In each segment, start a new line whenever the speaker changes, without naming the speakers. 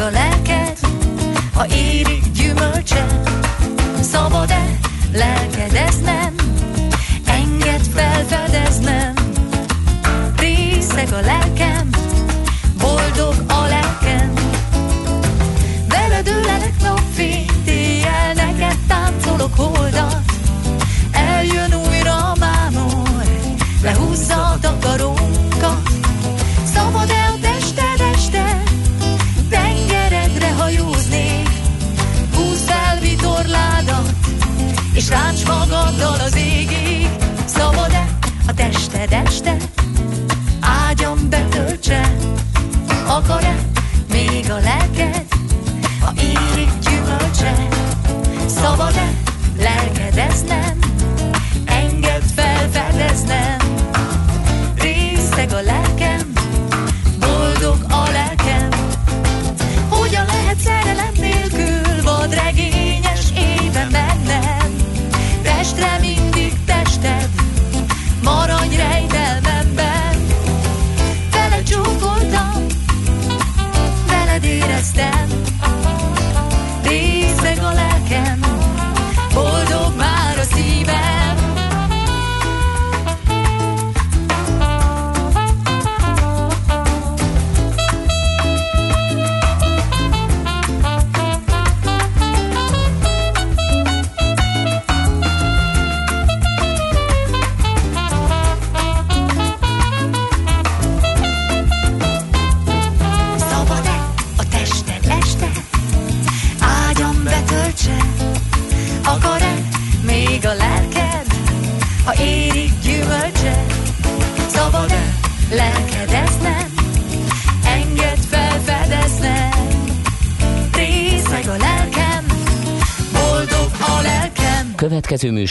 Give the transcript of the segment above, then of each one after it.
a lelked, ha érik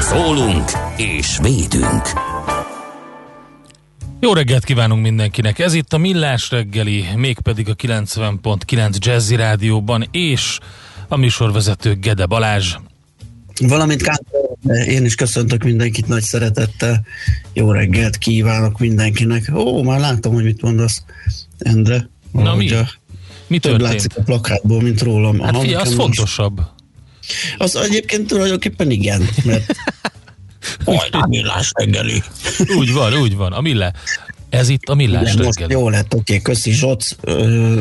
Szólunk és védünk.
Jó reggelt kívánunk mindenkinek! Ez itt a Millás reggeli, mégpedig a 90.9 Jazzy Rádióban, és a műsorvezető Gede Balázs.
Valamint Kántor, én is köszöntök mindenkit nagy szeretettel. Jó reggelt kívánok mindenkinek. Ó, már látom, hogy mit mondasz, Endre.
Na mi?
A,
Mi
több
történt?
látszik a plakátból, mint rólam.
Hát
Aha,
figyelj, az fontosabb.
Az egyébként tulajdonképpen igen, mert majd millás reggeli.
Úgy van, úgy van. A Mille. Ez itt a Millás
Igen,
reggeli.
jó lett, oké, köszi Zsoc,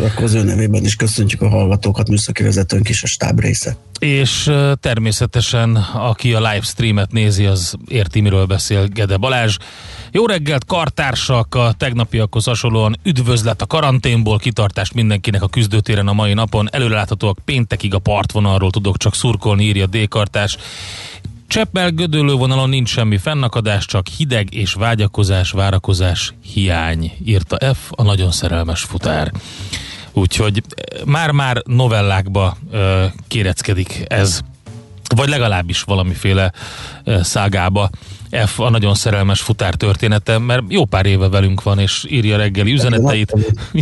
akkor az ő nevében is köszöntjük a hallgatókat, műszaki vezetőnk is a stáb része.
És természetesen, aki a livestreamet nézi, az érti, miről beszél Gede Balázs. Jó reggelt, kartársak! A tegnapiakhoz hasonlóan üdvözlet a karanténból, kitartást mindenkinek a küzdőtéren a mai napon. Előreláthatóak péntekig a partvonalról tudok csak szurkolni, írja D-kartás. Cseppel gödöllő vonalon nincs semmi fennakadás, csak hideg és vágyakozás, várakozás, hiány, írta F, a nagyon szerelmes futár. Úgyhogy eh, már-már novellákba ö, kéreckedik ez, vagy legalábbis valamiféle szágába. F a nagyon szerelmes futár története, mert jó pár éve velünk van, és írja reggeli üzeneteit,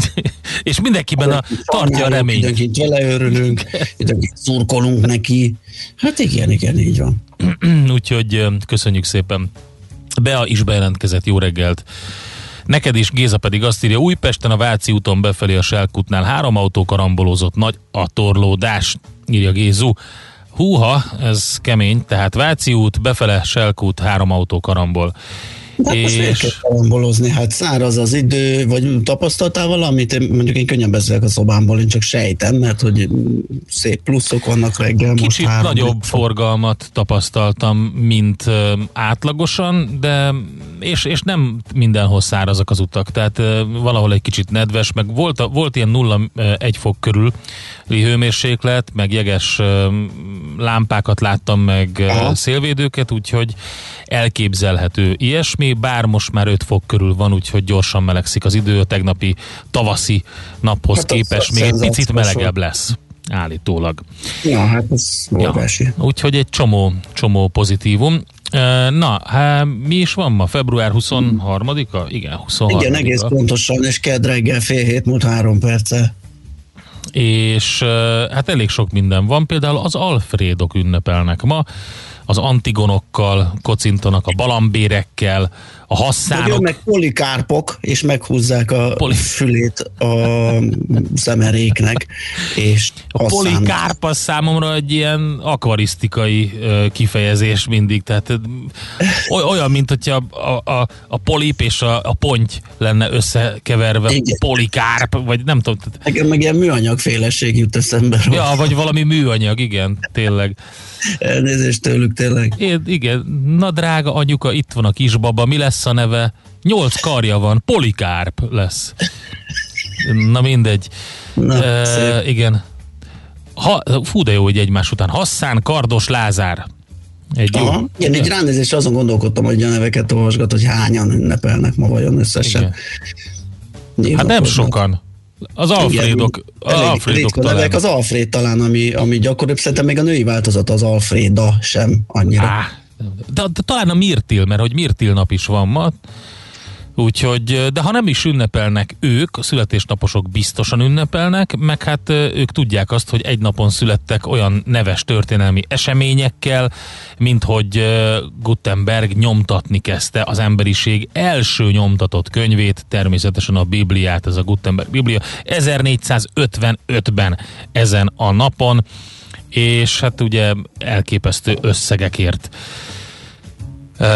és mindenkiben a, tartja a reményt.
Időnként vele örülünk, időnként szurkolunk neki. Hát igen, igen, így van.
Úgyhogy köszönjük szépen. Bea is bejelentkezett, jó reggelt. Neked is, Géza pedig azt írja, Újpesten a Váci úton befelé a Selkutnál három autó karambolozott, nagy a torlódás, írja Gézu. Húha, ez kemény, tehát Váci út, befele Selkút, három autó karambol.
Hát most kell karambolozni? Hát száraz az idő, vagy tapasztaltál valamit? Én, mondjuk én könnyen beszélek a szobámból, én csak sejtem, mert hogy szép pluszok vannak reggel. most
Kicsit
három
nagyobb
itt-
forgalmat tapasztaltam, mint átlagosan, de és, és nem mindenhol szárazak az utak, tehát valahol egy kicsit nedves, meg volt, volt ilyen nulla egy fok körül hőmérséklet, meg jeges lámpákat láttam, meg
Aha.
szélvédőket, úgyhogy elképzelhető ilyesmi, bár most már 5 fok körül van, úgyhogy gyorsan melegszik az idő, a tegnapi tavaszi naphoz
Hát
képest még egy picit melegebb lesz állítólag.
Ja, hát ez óriási.
Úgyhogy egy csomó, csomó pozitívum. Na, hát mi is van ma? Február 23-a? Igen, 23
Igen, egész pontosan, és kedd reggel fél hét múlt három perce.
És hát elég sok minden van. Például az Alfredok ünnepelnek ma. Az antigonokkal kocintanak, a balambérekkel, a hasszánok.
meg polikárpok, és meghúzzák a
Poli-
fülét a szemeréknek, és
A polikárp az számomra egy ilyen akvarisztikai kifejezés mindig, tehát olyan, mint hogyha a, a, a polip és a, a ponty lenne összekeverve,
Igen.
polikárp, vagy nem tudom, tehát,
Nekem meg ilyen műanyagféleség jut eszembe.
ja, vagy valami műanyag, igen, tényleg.
Elnézést tőlük tényleg.
É, igen, na drága anyuka, itt van a kisbaba, mi lesz a neve? Nyolc karja van, polikárp lesz. Na mindegy.
Na, szép.
igen. Ha, fú, de jó, hogy egymás után. Hasszán, Kardos, Lázár. Egy jó.
Aha. Igen, így ránézés azon gondolkodtam, hogy a neveket olvasgat, hogy hányan ünnepelnek ma vajon összesen.
Igen.
Nyilván
Hát nem sokan. Az Alfredok, az
elég
Alfredok talán.
nevek, az Alfred talán, ami, ami gyakoribb, szerintem még a női változat az Alfreda sem annyira.
Á, de, de talán a Mirtil, mert hogy Mirtil nap is van ma, Úgyhogy, de ha nem is ünnepelnek ők, a születésnaposok biztosan ünnepelnek, meg hát ők tudják azt, hogy egy napon születtek olyan neves történelmi eseményekkel, mint hogy Gutenberg nyomtatni kezdte az emberiség első nyomtatott könyvét, természetesen a Bibliát, ez a Gutenberg Biblia, 1455-ben ezen a napon, és hát ugye elképesztő összegekért uh,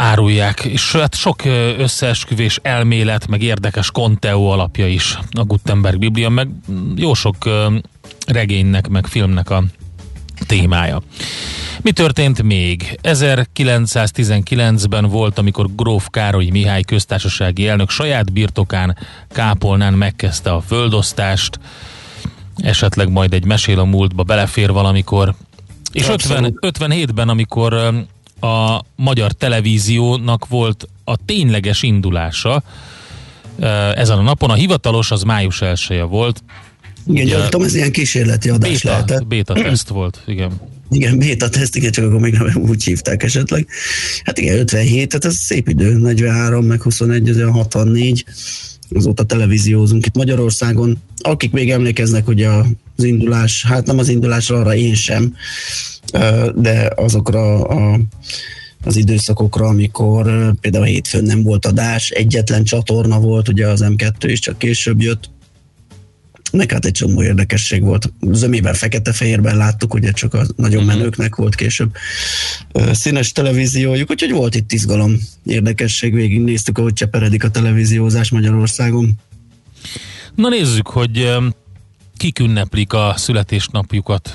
árulják, és hát sok összeesküvés elmélet, meg érdekes konteó alapja is a Gutenberg Biblia, meg jó sok ö, regénynek, meg filmnek a témája. Mi történt még? 1919-ben volt, amikor Gróf Károly Mihály köztársasági elnök saját birtokán Kápolnán megkezdte a földosztást, esetleg majd egy mesél a múltba belefér valamikor. És 50, 57-ben, amikor a magyar televíziónak volt a tényleges indulása, ezen a napon a hivatalos az május 1 volt,
Igen,
ugye-
gyanítom, ez ilyen kísérleti adás
béta,
lehetett.
béta teszt volt, igen.
Igen, beta teszt, igen, csak akkor még nem úgy hívták esetleg. Hát igen, 57, tehát ez szép idő, 43, meg 21, ez olyan 64. Azóta televíziózunk itt Magyarországon. Akik még emlékeznek, hogy az indulás, hát nem az indulásra, arra én sem, de azokra a, az időszakokra, amikor például hétfőn nem volt adás, egyetlen csatorna volt, ugye az M2 is csak később jött, meg hát egy csomó érdekesség volt. Zömében fekete-fehérben láttuk, ugye csak a nagyon menőknek volt később színes televíziójuk, úgyhogy volt itt izgalom, érdekesség, végignéztük, ahogy cseperedik a televíziózás Magyarországon.
Na nézzük, hogy kik ünneplik a születésnapjukat,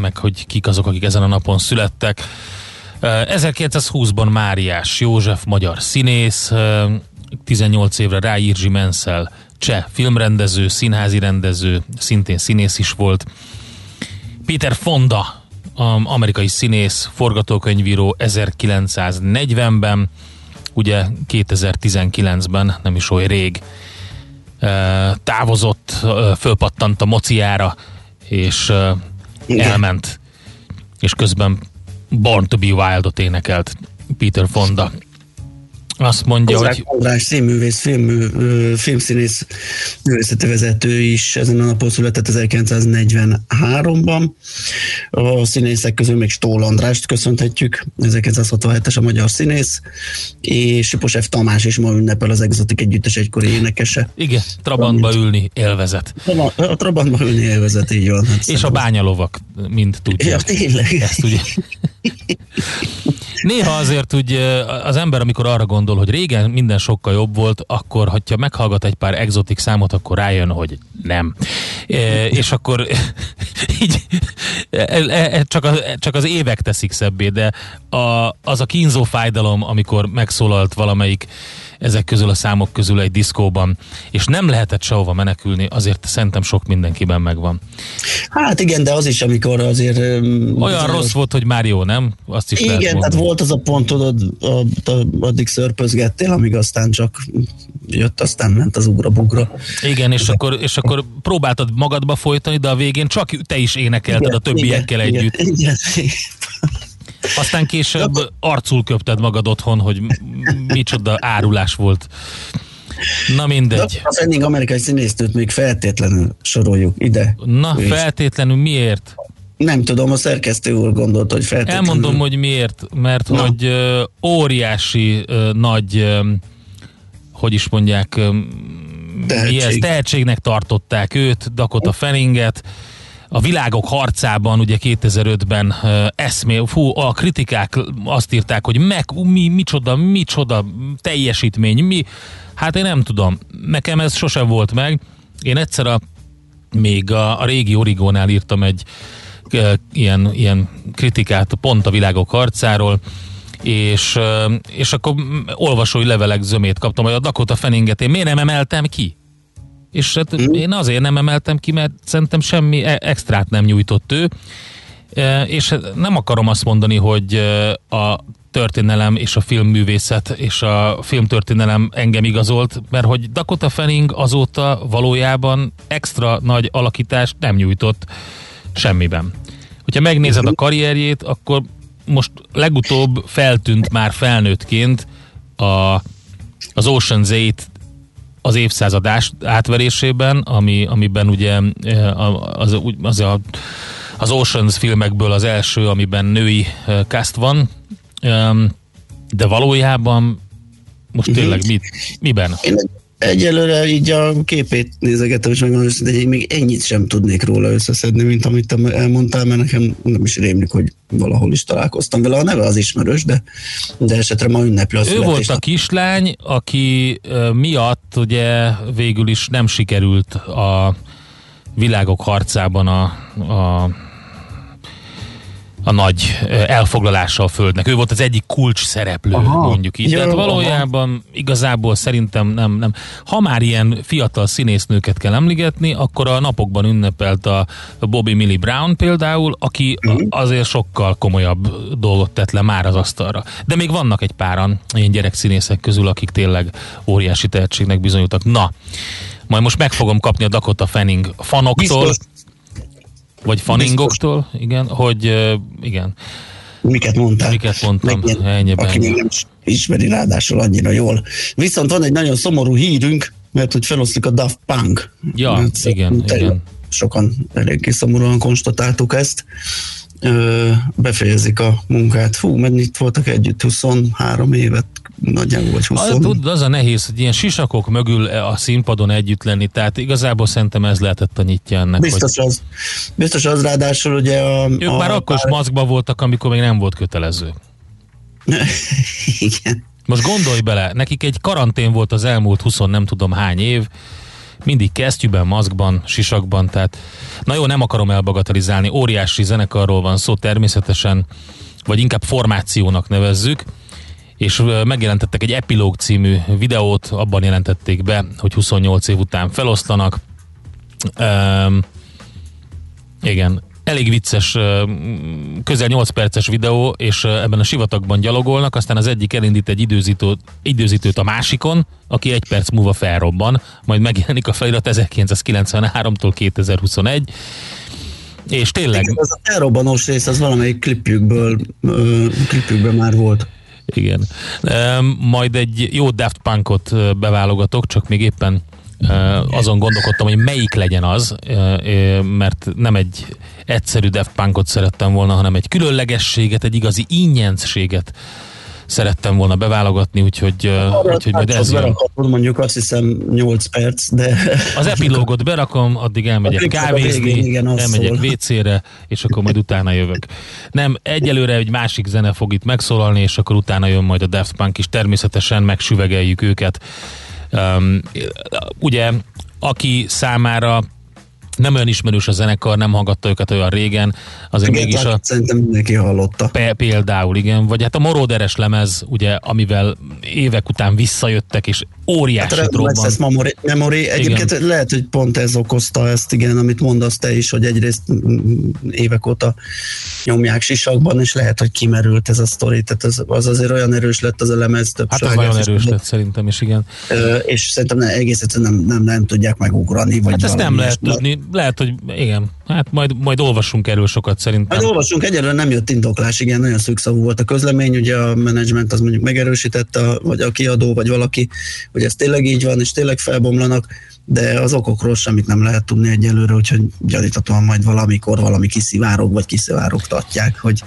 meg hogy kik azok, akik ezen a napon születtek. Ö, 1920-ban Máriás József, magyar színész, ö, 18 évre rá Irzsi Menzel, cseh filmrendező, színházi rendező, szintén színész is volt. Peter Fonda, am- amerikai színész, forgatókönyvíró 1940-ben, ugye 2019-ben, nem is oly rég, ö, távozott, ö, fölpattant a mociára, és
Igen.
elment, és közben Born to be Wild-ot énekelt Peter Fonda. Azt mondja,
Kozák
hogy
András színművész, film, filmszínész művészeti vezető is ezen a napon született 1943-ban. A színészek közül még Stól Andrást köszönhetjük, 1967-es a magyar színész, és Siposev Tamás is ma ünnepel az Exotic együttes egykori énekese.
igen, Trabantba ülni élvezet.
A Trabantban ülni élvezet, így van. Hát
És a bányalovak, mind
Ja,
tudják.
tényleg.
Ezt ugye. Néha azért úgy az ember, amikor arra gondol, hogy régen minden sokkal jobb volt, akkor, hogyha meghallgat egy pár exotik számot, akkor rájön, hogy nem. E, és akkor így e, e, csak, az, csak az évek teszik szebbé, de a, az a kínzó fájdalom, amikor megszólalt valamelyik ezek közül a számok közül egy diszkóban, és nem lehetett sehova menekülni, azért szerintem sok mindenkiben megvan.
Hát igen, de az is, amikor azért...
Olyan rossz volt, hogy már jó, nem? Azt is
Igen, tehát volt az a pont, tudod, addig szörpözgettél, amíg aztán csak jött, aztán ment az ugra-bugra.
Igen, és akkor, és akkor próbáltad magadba folytani, de a végén csak te is énekelted a többiekkel
igen,
együtt.
Igen, igen.
Aztán később arcul köpted magad otthon, hogy micsoda árulás volt. Na mindegy.
A Fanning amerikai színésznőt még feltétlenül soroljuk ide.
Na,
És
feltétlenül miért?
Nem tudom, a szerkesztő úr gondolta, hogy feltétlenül.
Elmondom, hogy miért. Mert
Na.
hogy ö, óriási ö, nagy, ö, hogy is mondják, ö, mi
Tehetség.
ez, tehetségnek tartották őt, Dakota Fanninget, a világok harcában, ugye 2005-ben uh, eszmé, fú, a kritikák azt írták, hogy meg, mi, micsoda, micsoda teljesítmény, mi, hát én nem tudom, nekem ez sosem volt meg, én egyszer a, még a, a régi Origónál írtam egy uh, ilyen, ilyen kritikát pont a világok harcáról, és, uh, és akkor mm, olvasói levelek zömét kaptam, hogy a Dakota Fanninget én miért nem emeltem ki? És hát
Mhm.
én azért nem emeltem ki, mert szerintem semmi e- extrát nem nyújtott ő. E, És nem akarom azt mondani, hogy e, a történelem és a filmművészet és a filmtörténelem engem igazolt, mert hogy Dakota Fanning azóta valójában extra nagy alakítást nem nyújtott semmiben. Hogyha megnézed a karrierjét, akkor most legutóbb feltűnt már felnőttként a, az Ocean's 8 az évszázad ás- átverésében, ami, amiben ugye eh, az, az, a, az Oceans filmekből az első, amiben női eh, cast van, de valójában most tényleg mit, miben?
Én egyelőre így a képét nézegettem, és megmondom, hogy még ennyit sem tudnék róla összeszedni, mint amit te elmondtál, mert nekem nem is rémlik, hogy valahol is találkoztam vele. A neve az ismerős, de, de esetre ma ünnepli a
Ő volt a kislány, aki miatt ugye végül is nem sikerült a világok harcában a, a a nagy elfoglalása a Földnek. Ő volt az egyik kulcs szereplő,
Aha.
mondjuk így.
Jó,
Tehát
aha.
valójában igazából szerintem nem, nem. Ha már ilyen fiatal színésznőket kell emlegetni, akkor a napokban ünnepelt a Bobby Millie Brown például, aki a- azért sokkal komolyabb dolgot tett le már az asztalra. De még vannak egy páran ilyen gyerekszínészek közül, akik tényleg óriási tehetségnek bizonyultak. Na, majd most meg fogom kapni a Dakota Fanning fanoktól,
Biztos,
vagy faningoktól, igen, hogy igen,
miket mondtál.
Miket mondtam?
Megint,
Ennyi,
aki még nem ismeri ráadásul annyira jól. Viszont van egy nagyon szomorú hírünk, mert hogy feloszlik a Daft Punk.
Ja,
Mert
igen, igen.
Sokan eléggé szomorúan konstatáltuk ezt. Befejezik a munkát. Fú, mennyit voltak együtt? 23 évet nagyjából, vagy 20.
Az, tudod, az a nehéz, hogy ilyen sisakok mögül a színpadon együtt lenni, tehát igazából szerintem ez lehetett a nyitja ennek.
Biztos az. Biztos az ráadásul ugye a...
hogy ők
a,
már akkor is maszkban voltak, amikor még nem volt kötelező.
Igen.
Most gondolj bele, nekik egy karantén volt az elmúlt 20 nem tudom hány év, mindig kesztyűben, maszkban, sisakban, tehát na jó, nem akarom elbagatelizálni, óriási zenekarról van szó természetesen, vagy inkább formációnak nevezzük, és megjelentettek egy Epilóg című videót, abban jelentették be, hogy 28 év után feloszlanak. Um, igen, elég vicces, közel 8 perces videó, és ebben a sivatagban gyalogolnak, aztán az egyik elindít egy időzítőt, időzítőt a másikon, aki egy perc múlva felrobban, majd megjelenik a felirat 1993-tól 2021, és tényleg
Az a elrobbanós rész, az valamelyik klipjükből, ö, klipjükből már volt.
Igen. Majd egy jó Daft Punkot beválogatok, csak még éppen azon gondolkodtam, hogy melyik legyen az, mert nem egy egyszerű Daft Punkot szerettem volna, hanem egy különlegességet, egy igazi ingyenséget szerettem volna beválogatni, úgyhogy, ö, úgyhogy majd ez jön.
berakhatod, mondjuk azt hiszem 8 perc, de
Az epilógot berakom, addig elmegyek
A végén,
kávézni,
igen, az
elmegyek. WC-re, és akkor majd utána jövök. Nem, egyelőre egy másik zene fog itt megszólalni, és akkor utána jön majd a Daft Punk is. Természetesen megsüvegeljük őket. Um, ugye, aki számára nem olyan ismerős a zenekar, nem hallgatta őket olyan régen, azért
igen,
mégis a,
tehát szerintem mindenki hallotta.
Például, igen. Vagy hát a moróderes lemez, ugye, amivel évek után visszajöttek, és óriási
Hát a
robbant.
Access Memory, memory. Egyébként
Igen.
lehet, hogy pont ez okozta ezt, igen, amit mondasz te is, hogy egyrészt mm, évek óta nyomják sisakban, és lehet, hogy kimerült ez a sztori, tehát az, az azért olyan erős lett az a lemez, több
Hát az nagyon erős lett szerintem is, igen.
És szerintem ne, egész egyszerűen nem, nem, nem tudják megugrani. Vagy
Hát ezt nem lehet tudni. Lehet, hogy igen. Hát majd, majd olvassunk erről sokat szerintem.
Hát olvasunk, egyelőre nem jött indoklás, igen, nagyon szűkszavú volt a közlemény, ugye a menedzsment az mondjuk megerősítette, vagy a kiadó, vagy valaki, hogy ez tényleg így van, és tényleg felbomlanak, de az okokról semmit nem lehet tudni egyelőre, úgyhogy gyaníthatóan majd valamikor valami kiszivárog, vagy kiszivárogtatják, hogy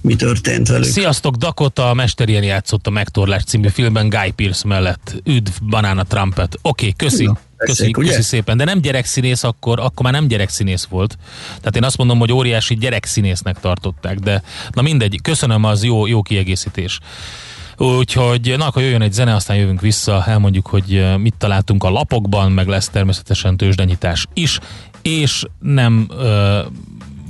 mi történt velük.
Sziasztok, Dakota, a Mester ilyen játszott a Megtorlás című filmben Guy Pearce mellett. Üdv, Banana Trumpet. Oké, okay, köszi.
Na, Tessék, ugye?
köszi szépen, de nem gyerekszínész akkor, akkor már nem gyerekszínész volt. Tehát én azt mondom, hogy óriási gyerekszínésznek tartották, de na mindegy, köszönöm, az jó, jó kiegészítés. Úgyhogy, na akkor jöjjön egy zene, aztán jövünk vissza, elmondjuk, hogy mit találtunk a lapokban, meg lesz természetesen tőzsdenyítás is, és nem ö,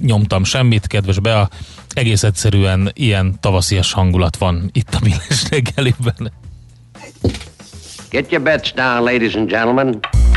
nyomtam semmit, kedves Bea, egész egyszerűen ilyen tavaszias hangulat van itt a Millás reggeliben.
Get your bets down, ladies and gentlemen.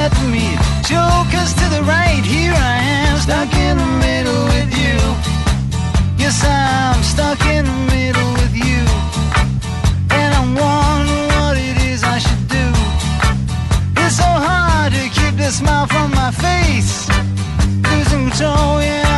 Left me, jokers to the right. Here I am, stuck in the middle with you. Yes, I'm stuck in the middle with you. And I'm wondering what it is I should do. It's so hard to keep the smile from my face. Losing control, yeah,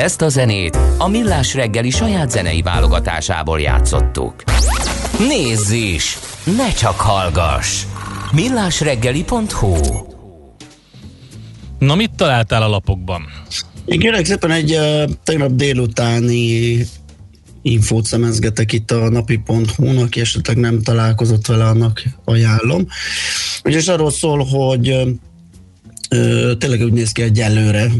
Ezt a zenét a Millás reggeli saját zenei válogatásából játszottuk. Nézz is! Ne csak hallgass! millásreggeli.hu
Na mit találtál a lapokban?
Én kérlek szépen egy uh, tegnap délutáni infót szemezgetek itt a napi.hu-n, aki esetleg nem találkozott vele, annak ajánlom. Ugyanis arról szól, hogy Ö, tényleg úgy néz ki egyelőre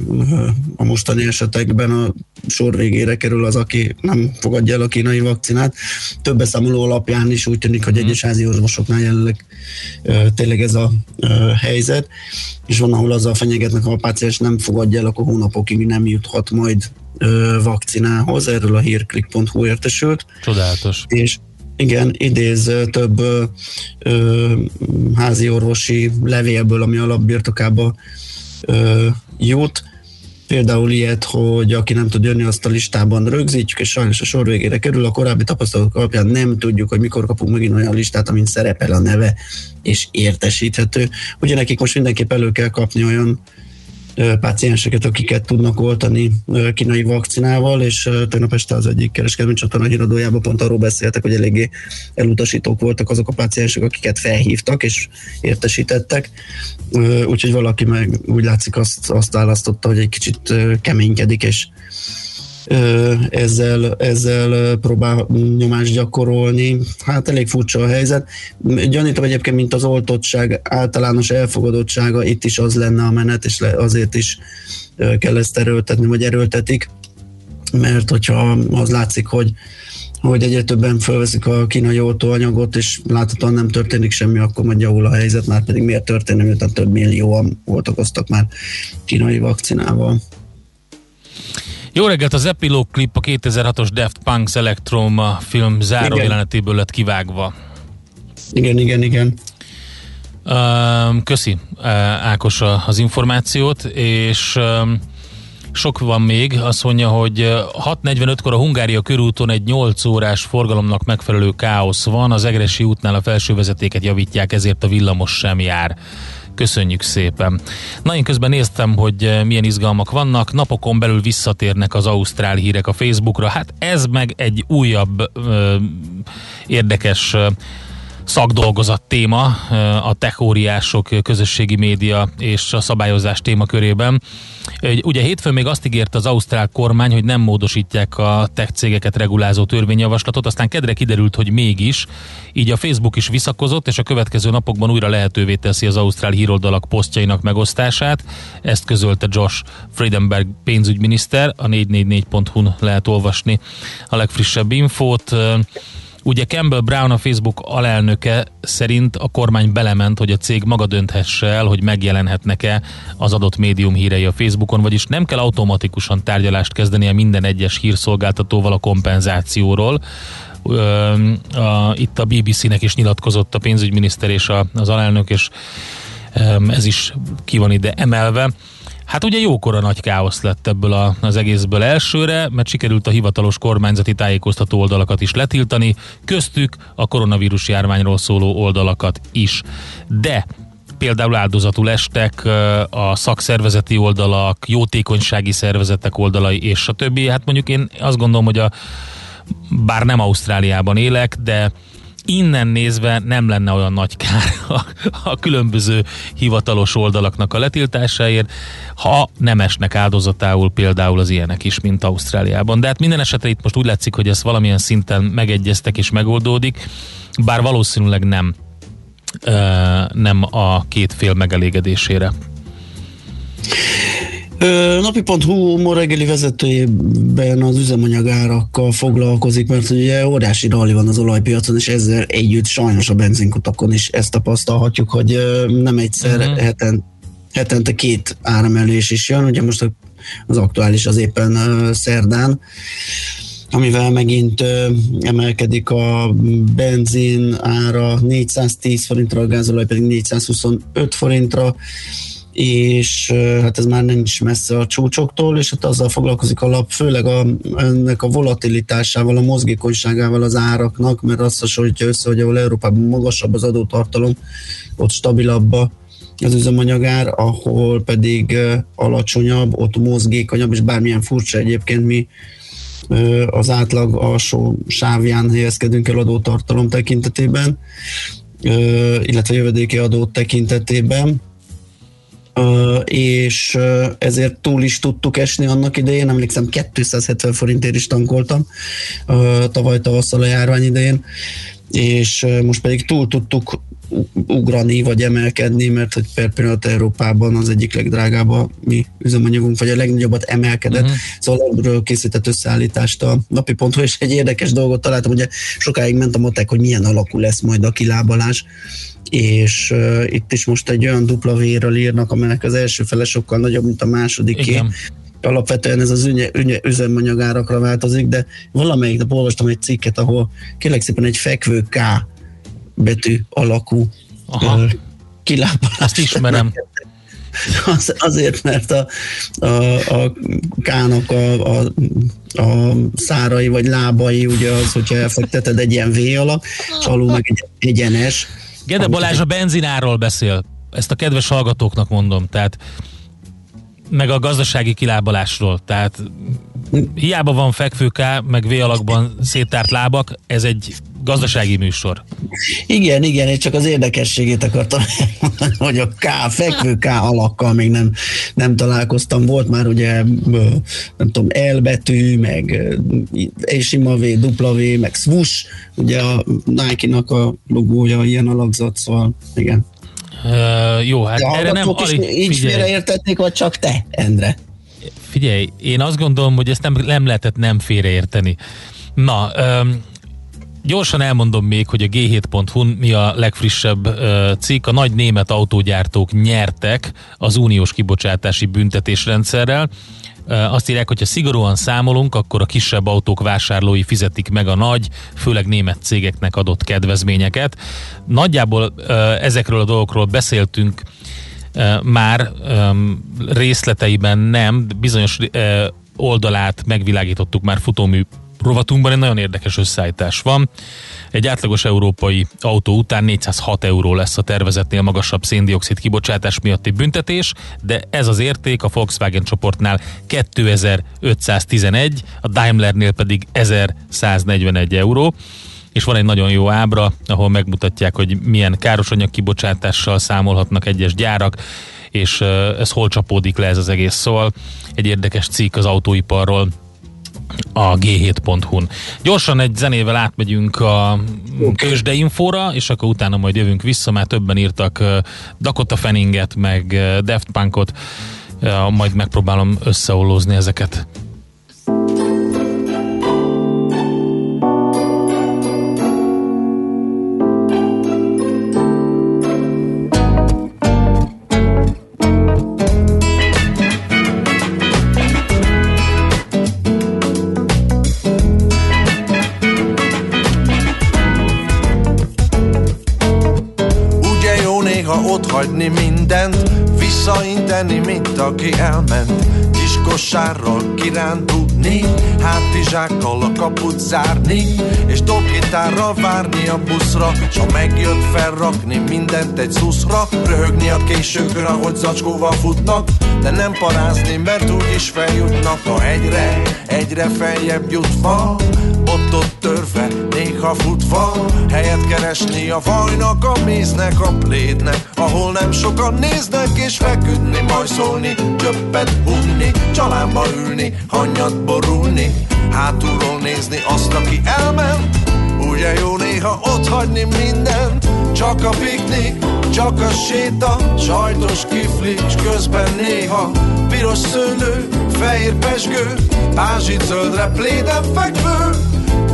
a mostani esetekben a sor végére kerül az, aki nem fogadja el a kínai vakcinát. Több beszámoló alapján is úgy tűnik, hogy egyes házi orvosoknál jelenleg ö, tényleg ez a ö, helyzet, és van, ahol azzal fenyegetnek, ha a páciens nem fogadja el, akkor hónapokig nem juthat majd ö, vakcinához. Erről a hírklik.hu értesült.
Csodálatos.
És igen, idéz több ö, ö, házi orvosi levélből, ami alapbirtokába ö, jut. Például ilyet, hogy aki nem tud jönni, azt a listában rögzítjük, és sajnos a sor végére kerül. A korábbi tapasztalatok alapján nem tudjuk, hogy mikor kapunk megint olyan listát, amin szerepel a neve, és értesíthető. Ugye nekik most mindenképp elő kell kapni olyan pácienseket, akiket tudnak oltani kínai vakcinával, és tegnap este az egyik kereskedelmi csatorna híradójában pont arról beszéltek, hogy eléggé elutasítók voltak azok a páciensek, akiket felhívtak és értesítettek, úgyhogy valaki meg úgy látszik azt, azt választotta, hogy egy kicsit keménykedik, és ezzel, ezzel próbál nyomást gyakorolni. Hát elég furcsa a helyzet. Gyanítom egyébként, mint az oltottság általános elfogadottsága, itt is az lenne a menet, és azért is kell ezt erőltetni, vagy erőltetik, mert hogyha az látszik, hogy hogy egyre többen felveszik a kínai oltóanyagot, és láthatóan nem történik semmi, akkor majd javul a helyzet, már pedig miért történik, miután több millióan oltakoztak már kínai vakcinával.
Jó reggelt, az epilóg klip a 2006-os Daft Punk's Electroma film záró igen. jelenetéből lett kivágva.
Igen, igen, igen.
Köszi Ákos az információt, és sok van még, azt mondja, hogy 6.45-kor a Hungária körúton egy 8 órás forgalomnak megfelelő káosz van, az Egresi útnál a felső vezetéket javítják, ezért a villamos sem jár. Köszönjük szépen. Na, én közben néztem, hogy eh, milyen izgalmak vannak. Napokon belül visszatérnek az ausztrál hírek a Facebookra. Hát ez meg egy újabb ö, érdekes ö, szakdolgozat téma a techóriások, közösségi média és a szabályozás témakörében. Ugye hétfőn még azt ígérte az ausztrál kormány, hogy nem módosítják a tech cégeket regulázó törvényjavaslatot, aztán kedre kiderült, hogy mégis, így a Facebook is visszakozott, és a következő napokban újra lehetővé teszi az ausztrál híroldalak posztjainak megosztását. Ezt közölte Josh Friedenberg pénzügyminiszter, a 444.hu-n lehet olvasni a legfrissebb infót. Ugye Campbell Brown, a Facebook alelnöke szerint a kormány belement, hogy a cég maga dönthesse el, hogy megjelenhetnek-e az adott médium hírei a Facebookon, vagyis nem kell automatikusan tárgyalást kezdenie minden egyes hírszolgáltatóval a kompenzációról. Itt a BBC-nek is nyilatkozott a pénzügyminiszter és az alelnök, és ez is ki van ide emelve. Hát ugye jókora nagy káosz lett ebből a, az egészből elsőre, mert sikerült a hivatalos kormányzati tájékoztató oldalakat is letiltani, köztük a koronavírus járványról szóló oldalakat is. De például áldozatul estek a szakszervezeti oldalak, jótékonysági szervezetek oldalai és a többi. Hát mondjuk én azt gondolom, hogy a, bár nem Ausztráliában élek, de innen nézve nem lenne olyan nagy kár a, a különböző hivatalos oldalaknak a letiltásáért, ha nem esnek áldozatául például az ilyenek is, mint Ausztráliában. De hát minden esetre itt most úgy látszik, hogy ez valamilyen szinten megegyeztek és megoldódik, bár valószínűleg nem, nem a két fél megelégedésére.
Napi.hu ma reggeli vezetőjében az üzemanyagárakkal foglalkozik, mert ugye óriási rally van az olajpiacon, és ezzel együtt sajnos a benzinkutakon is ezt tapasztalhatjuk, hogy nem egyszer uh-huh. heten, hetente két áramelés is jön, ugye most az aktuális az éppen szerdán, amivel megint emelkedik a benzin ára 410 forintra, a gázolaj pedig 425 forintra, és hát ez már nincs messze a csúcsoktól, és hát azzal foglalkozik a lap, főleg a, ennek a volatilitásával, a mozgékonyságával az áraknak, mert azt hasonlítja össze, hogy ahol Európában magasabb az adótartalom, ott stabilabb az üzemanyagár, ahol pedig alacsonyabb, ott mozgékonyabb, és bármilyen furcsa egyébként mi az átlag alsó sávján helyezkedünk el adótartalom tekintetében, illetve jövedéki adó tekintetében, és ezért túl is tudtuk esni annak idején, emlékszem 270 forintért is tankoltam tavaly tavasszal a járvány idején, és most pedig túl tudtuk ugrani, vagy emelkedni, mert hogy per pillanat Európában az egyik legdrágább a mi üzemanyagunk, vagy a legnagyobbat emelkedett. Uh-huh. Szóval erről készített összeállítást a napi.hu, és egy érdekes dolgot találtam, ugye sokáig ment a matek, hogy milyen alakú lesz majd a kilábalás, és uh, itt is most egy olyan dupla V-ről írnak, amelynek az első fele sokkal nagyobb, mint a másodiké.
Igen.
Alapvetően ez az ünnye, ünnye, üzemanyagárakra változik, de valamelyik nap olvastam egy cikket, ahol kérlek szépen egy fekvő K betű alakú
Aha.
ö, kilábalás.
Azt ismerem.
Az, azért, mert a, a, a kának a, a, a szárai vagy lábai, ugye az, hogyha elfekteted egy ilyen V alak, és alul meg egy egyenes.
Gede Balázs a benzináról beszél. Ezt a kedves hallgatóknak mondom. Tehát meg a gazdasági kilábalásról. Tehát hiába van fekvőká, meg V alakban széttárt lábak, ez egy gazdasági műsor.
Igen, igen, én csak az érdekességét akartam elmondani, hogy a K, fekvő K alakkal még nem, nem találkoztam. Volt már ugye, nem tudom, L betű, meg és sima V, dupla V, meg swoosh, ugye a Nike-nak a logója ilyen alakzat, szóval igen.
Uh, jó, hát
De
erre nem alig,
így félreértették, vagy csak te, Endre?
figyelj, én azt gondolom, hogy ezt nem, nem lehetett nem félreérteni. Na, um, Gyorsan elmondom még, hogy a g7.hu mi a legfrissebb uh, cikk. A nagy német autógyártók nyertek az uniós kibocsátási büntetésrendszerrel. Azt írják, hogy ha szigorúan számolunk, akkor a kisebb autók vásárlói fizetik meg a nagy, főleg német cégeknek adott kedvezményeket. Nagyjából ezekről a dolgokról beszéltünk már részleteiben nem, bizonyos oldalát megvilágítottuk már futómű rovatunkban egy nagyon érdekes összeállítás van. Egy átlagos európai autó után 406 euró lesz a tervezetnél magasabb széndiokszid kibocsátás miatti büntetés, de ez az érték a Volkswagen csoportnál 2511, a Daimlernél pedig 1141 euró és van egy nagyon jó ábra, ahol megmutatják, hogy milyen károsanyag kibocsátással számolhatnak egyes gyárak, és ez hol csapódik le ez az egész. Szóval egy érdekes cikk az autóiparról, a g7.hu-n. Gyorsan egy zenével átmegyünk a tőzsdeinfóra, és akkor utána majd jövünk vissza, mert többen írtak Dakota Fanninget, meg Daft Punkot, majd megpróbálom összeollózni ezeket.
Mindent Visszainteni, mint aki elment. Kis kosárral kirándulni Hátizsákkal a kaput zárni És dobgitárral várni a buszra S ha megjött felrakni mindent egy szuszra Röhögni a későkön, ahogy zacskóval futnak De nem parázni, mert úgyis feljutnak A hegyre, egyre feljebb jutva ott-ott törve, néha futva Helyet keresni a vajnak, a méznek, a plédnek Ahol nem sokan néznek és feküdni Majd szólni, csöppet hunni Csalámba ülni, hanyat borulni Hátulról nézni azt, aki elment. Ugye jó néha ott hagyni mindent Csak a piknik, csak a séta Sajtos kifli, s közben néha Piros szőlő, fehér pesgő Pázsit zöldre pléden fekvő.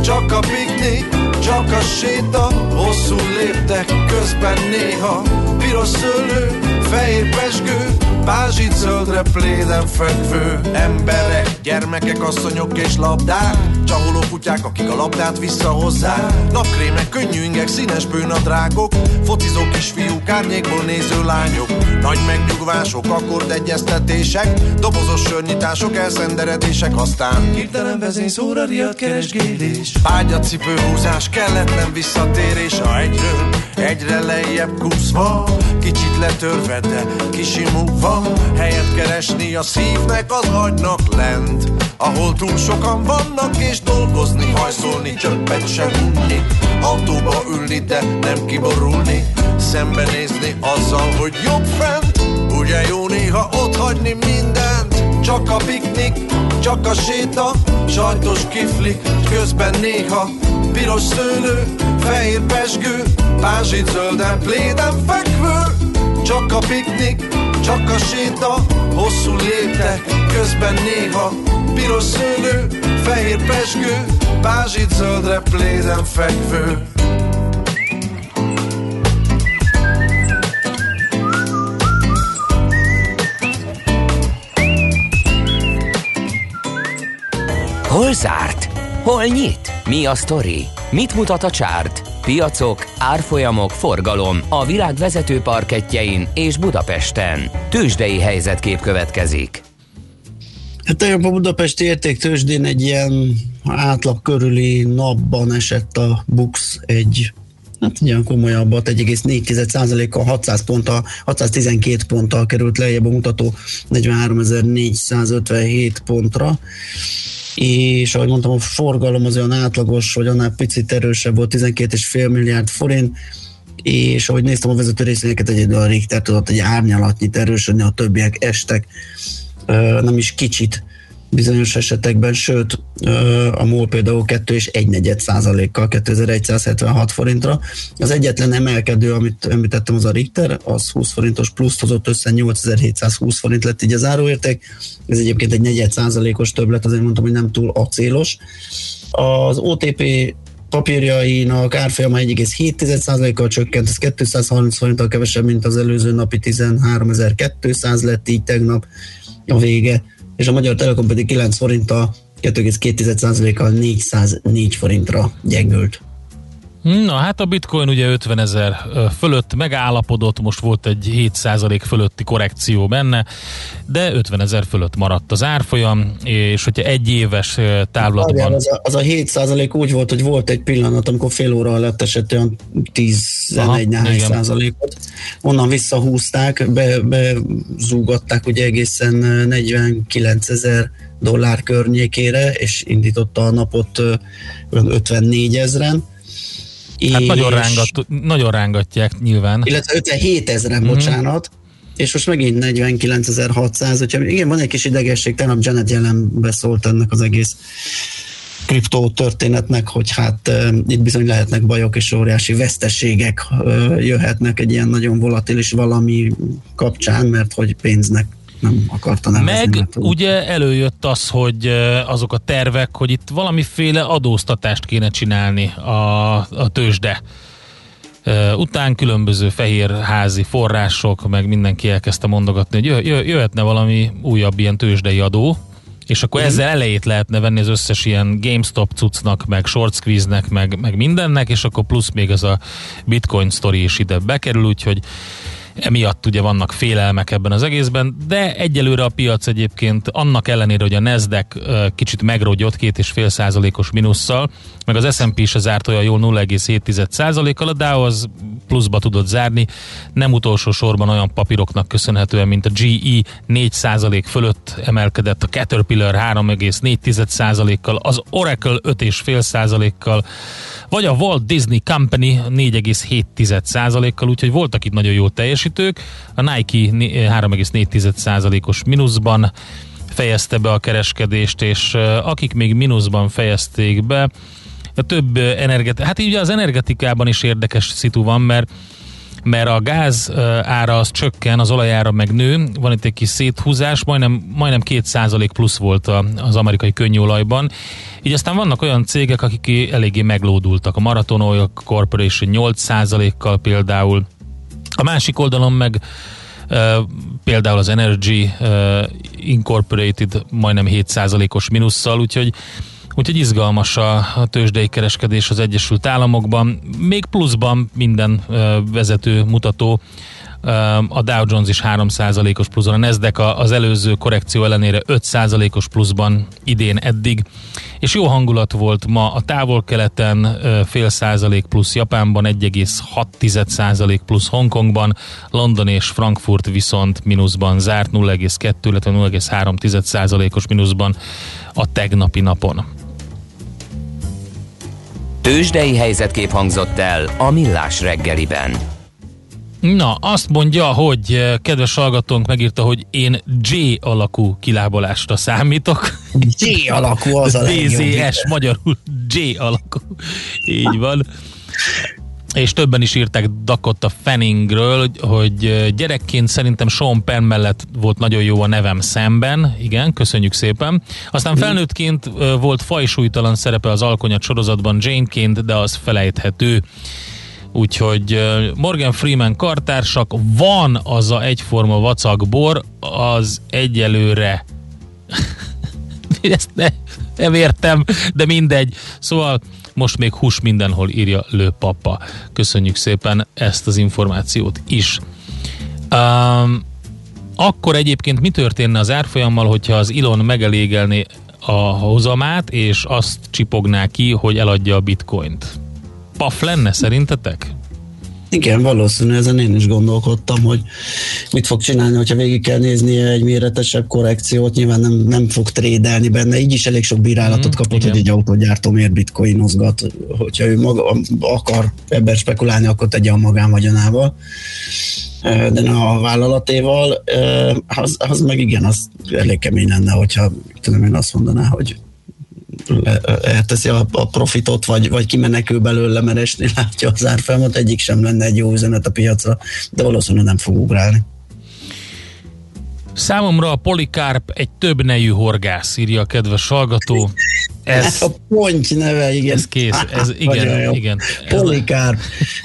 Csak a piknik, csak a séta Hosszú léptek közben néha. Piros szőlő, fehér pesgő Pázsit zöldre pléden fekvő Emberek, gyermekek, asszonyok és labdák. Csaholó kutyák, akik a labdát visszahozzák. Napkrémek, könnyű ingek, színes bőnadrágok Focizó kisfiúk, árnyékból néző lányok. Nagy megnyugvások, akkordegyeztetések Dobozos sörnyitások, elszenderedések Aztán hirtelen vezényszóra riadt keresgélés. Ágyacipő húzás, kelletlen visszatérés. A egyről egyre lejjebb kúszva Kicsit letörve, de kisimulva Helyet keresni a szívnek az agynak lent Ahol túl sokan vannak és dolgozni Hajszolni, csöppet sem unni. Autóba ülni, de nem kiborulni Szembenézni azzal, hogy jobb fent. Ugye jó néha ott hagyni mindent Csak a piknik, csak a séta Sajtos kiflik, közben néha Piros szőlő, fehér pesgő Pázsit zölden, pléden fekvő. Csak a piknik, csak a séta Hosszú léptek, közben néha Piros szőlő, fehér pesgő Pázsit zöldre, pléden fekvő
Hol zárt? Hol nyit? Mi a sztori? Mit mutat a csárt? Piacok, árfolyamok, forgalom a világ vezető parketjein és Budapesten. Tősdei helyzetkép következik.
Hát a Budapesti értéktősdén egy ilyen átlag körüli napban esett a Bux egy hát ilyen komolyabbat, 1,4%-kal 600 ponttal, 612 ponttal került lejjebb a mutató 43.457 pontra és ahogy mondtam, a forgalom az olyan átlagos, vagy annál picit erősebb volt, 12,5 milliárd forint, és ahogy néztem a vezető részvényeket, egyedül a Richter tudott egy árnyalatnyit erősödni, a többiek estek, nem is kicsit bizonyos esetekben, sőt a MOL például 2 és 1 negyed százalékkal 2176 forintra. Az egyetlen emelkedő, amit említettem, az a Richter, az 20 forintos plusz hozott össze, 8720 forint lett így az áróérték. Ez egyébként egy negyed százalékos többlet, azért mondtam, hogy nem túl acélos. Az OTP papírjainak árfolyama 1,7%-kal csökkent, ez 230 forinttal kevesebb, mint az előző napi 13.200 lett így tegnap a vége és a Magyar Telekom pedig 9 forinttal 2,2%-kal 404 forintra gyengült.
Na hát a bitcoin ugye 50 ezer fölött megállapodott, most volt egy 7% fölötti korrekció benne, de 50 ezer fölött maradt az árfolyam, és hogyha egy éves távlatban...
Az a, az a 7% úgy volt, hogy volt egy pillanat, amikor fél óra alatt esett olyan 11 százalékot. Onnan visszahúzták, be, bezúgatták ugye egészen 49 ezer dollár környékére, és indította a napot 54 ezeren
Hát nagyon, rángat, nagyon rángatják nyilván.
Illetve 57 ezeren, mm-hmm. bocsánat. És most megint 49.600, hogyha igen, van egy kis idegesség, tegnap Janet jelen beszólt ennek az egész kriptó történetnek, hogy hát uh, itt bizony lehetnek bajok és óriási veszteségek uh, jöhetnek egy ilyen nagyon volatilis valami kapcsán, mert hogy pénznek nem akarta nevezni.
Meg mert, ugye előjött az, hogy azok a tervek, hogy itt valamiféle adóztatást kéne csinálni a, a tőzsde után különböző fehérházi források, meg mindenki elkezdte mondogatni, hogy jöhetne valami újabb ilyen tőzsdei adó, és akkor ezzel elejét lehetne venni az összes ilyen GameStop cuccnak, meg short squeeze-nek, meg, meg mindennek, és akkor plusz még ez a bitcoin story is ide bekerül, úgyhogy emiatt ugye vannak félelmek ebben az egészben, de egyelőre a piac egyébként annak ellenére, hogy a Nasdaq kicsit megrogyott két és fél százalékos minusszal, meg az S&P is zárt olyan jól 0,7 százalékkal, a Dow az pluszba tudott zárni, nem utolsó sorban olyan papíroknak köszönhetően, mint a GE 4 százalék fölött emelkedett, a Caterpillar 3,4 százalékkal, az Oracle 5,5 százalékkal, vagy a Walt Disney Company 4,7 százalékkal, úgyhogy voltak itt nagyon jó teljesítők, a Nike 3,4% os mínuszban fejezte be a kereskedést, és akik még mínuszban fejezték be, a több energetik, hát így az energetikában is érdekes szitu van, mert mert a gáz ára az csökken, az olajára meg nő, van itt egy kis széthúzás, majdnem, majdnem 2% plusz volt az amerikai könnyűolajban. Így aztán vannak olyan cégek, akik eléggé meglódultak. A Marathon Oil Corporation 8%-kal például. A másik oldalon meg például az Energy Incorporated majdnem 7%-os minusszal, úgyhogy Úgyhogy izgalmas a, a tőzsdei kereskedés az Egyesült Államokban. Még pluszban minden ö, vezető mutató a Dow Jones is 3%-os pluszban, a Nasdaq az előző korrekció ellenére 5%-os pluszban idén eddig, és jó hangulat volt ma a távol-keleten fél százalék plusz Japánban, 1,6% plusz Hongkongban, London és Frankfurt viszont mínuszban zárt 0,2, illetve 0,3 százalékos mínuszban a tegnapi napon.
Tőzsdei helyzetkép hangzott el a Millás reggeliben.
Na, azt mondja, hogy eh, kedves hallgatónk megírta, hogy én J alakú kilábalásra számítok.
J alakú az a
DZS, magyarul J alakú. Így van. És többen is írták Dakota Fanningről, hogy gyerekként szerintem Sean Penn mellett volt nagyon jó a nevem szemben. Igen, köszönjük szépen. Aztán felnőttként volt fajsúlytalan szerepe az Alkonyat sorozatban Jane-ként, de az felejthető. Úgyhogy Morgan Freeman kartársak, van az a egyforma vacakbor, az egyelőre ezt ne, nem értem, de mindegy. Szóval most még hús mindenhol írja lőpapa. Köszönjük szépen ezt az információt is. Um, akkor egyébként mi történne az árfolyammal, hogyha az Ilon megelégelné a hozamát, és azt csipogná ki, hogy eladja a bitcoint? paf lenne szerintetek?
Igen, valószínűleg ezen én is gondolkodtam, hogy mit fog csinálni, hogyha végig kell nézni egy méretesebb korrekciót, nyilván nem, nem fog trédelni benne, így is elég sok bírálatot mm, kapott, igen. hogy egy autógyártó miért bitcoinozgat, hogyha ő maga akar ebben spekulálni, akkor tegye a magánvagyonával de a vállalatéval, az, az meg igen, az elég kemény lenne, hogyha tudom én azt mondaná, hogy elteszi a, a profitot, vagy, vagy kimenekül belőle, mert esni látja az árfolyamot, egyik sem lenne egy jó üzenet a piacra, de valószínűleg nem fog ugrálni.
Számomra a Polikárp egy több nejű horgász, írja a kedves hallgató.
Ez, a ponty neve, igen.
Ez kész, ez, igen, igen.
Polikárp,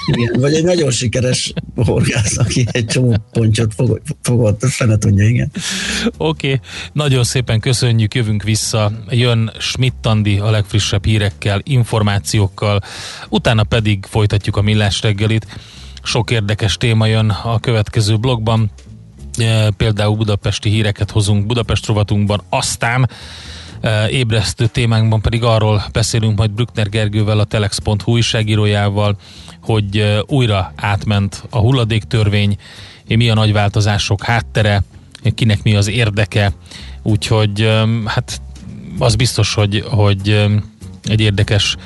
igen. Vagy egy nagyon sikeres horgász, aki egy csomó pontyot fogott, fogott fene tudja, igen.
Oké, okay. nagyon szépen köszönjük, jövünk vissza. Jön Schmidt a legfrissebb hírekkel, információkkal, utána pedig folytatjuk a millás reggelit. Sok érdekes téma jön a következő blogban, e, például budapesti híreket hozunk Budapest rovatunkban, aztán ébresztő témánkban pedig arról beszélünk majd Brückner Gergővel, a Telex.hu újságírójával, hogy újra átment a hulladéktörvény, mi a nagy változások háttere, kinek mi az érdeke, úgyhogy hát az biztos, hogy, hogy egy érdekes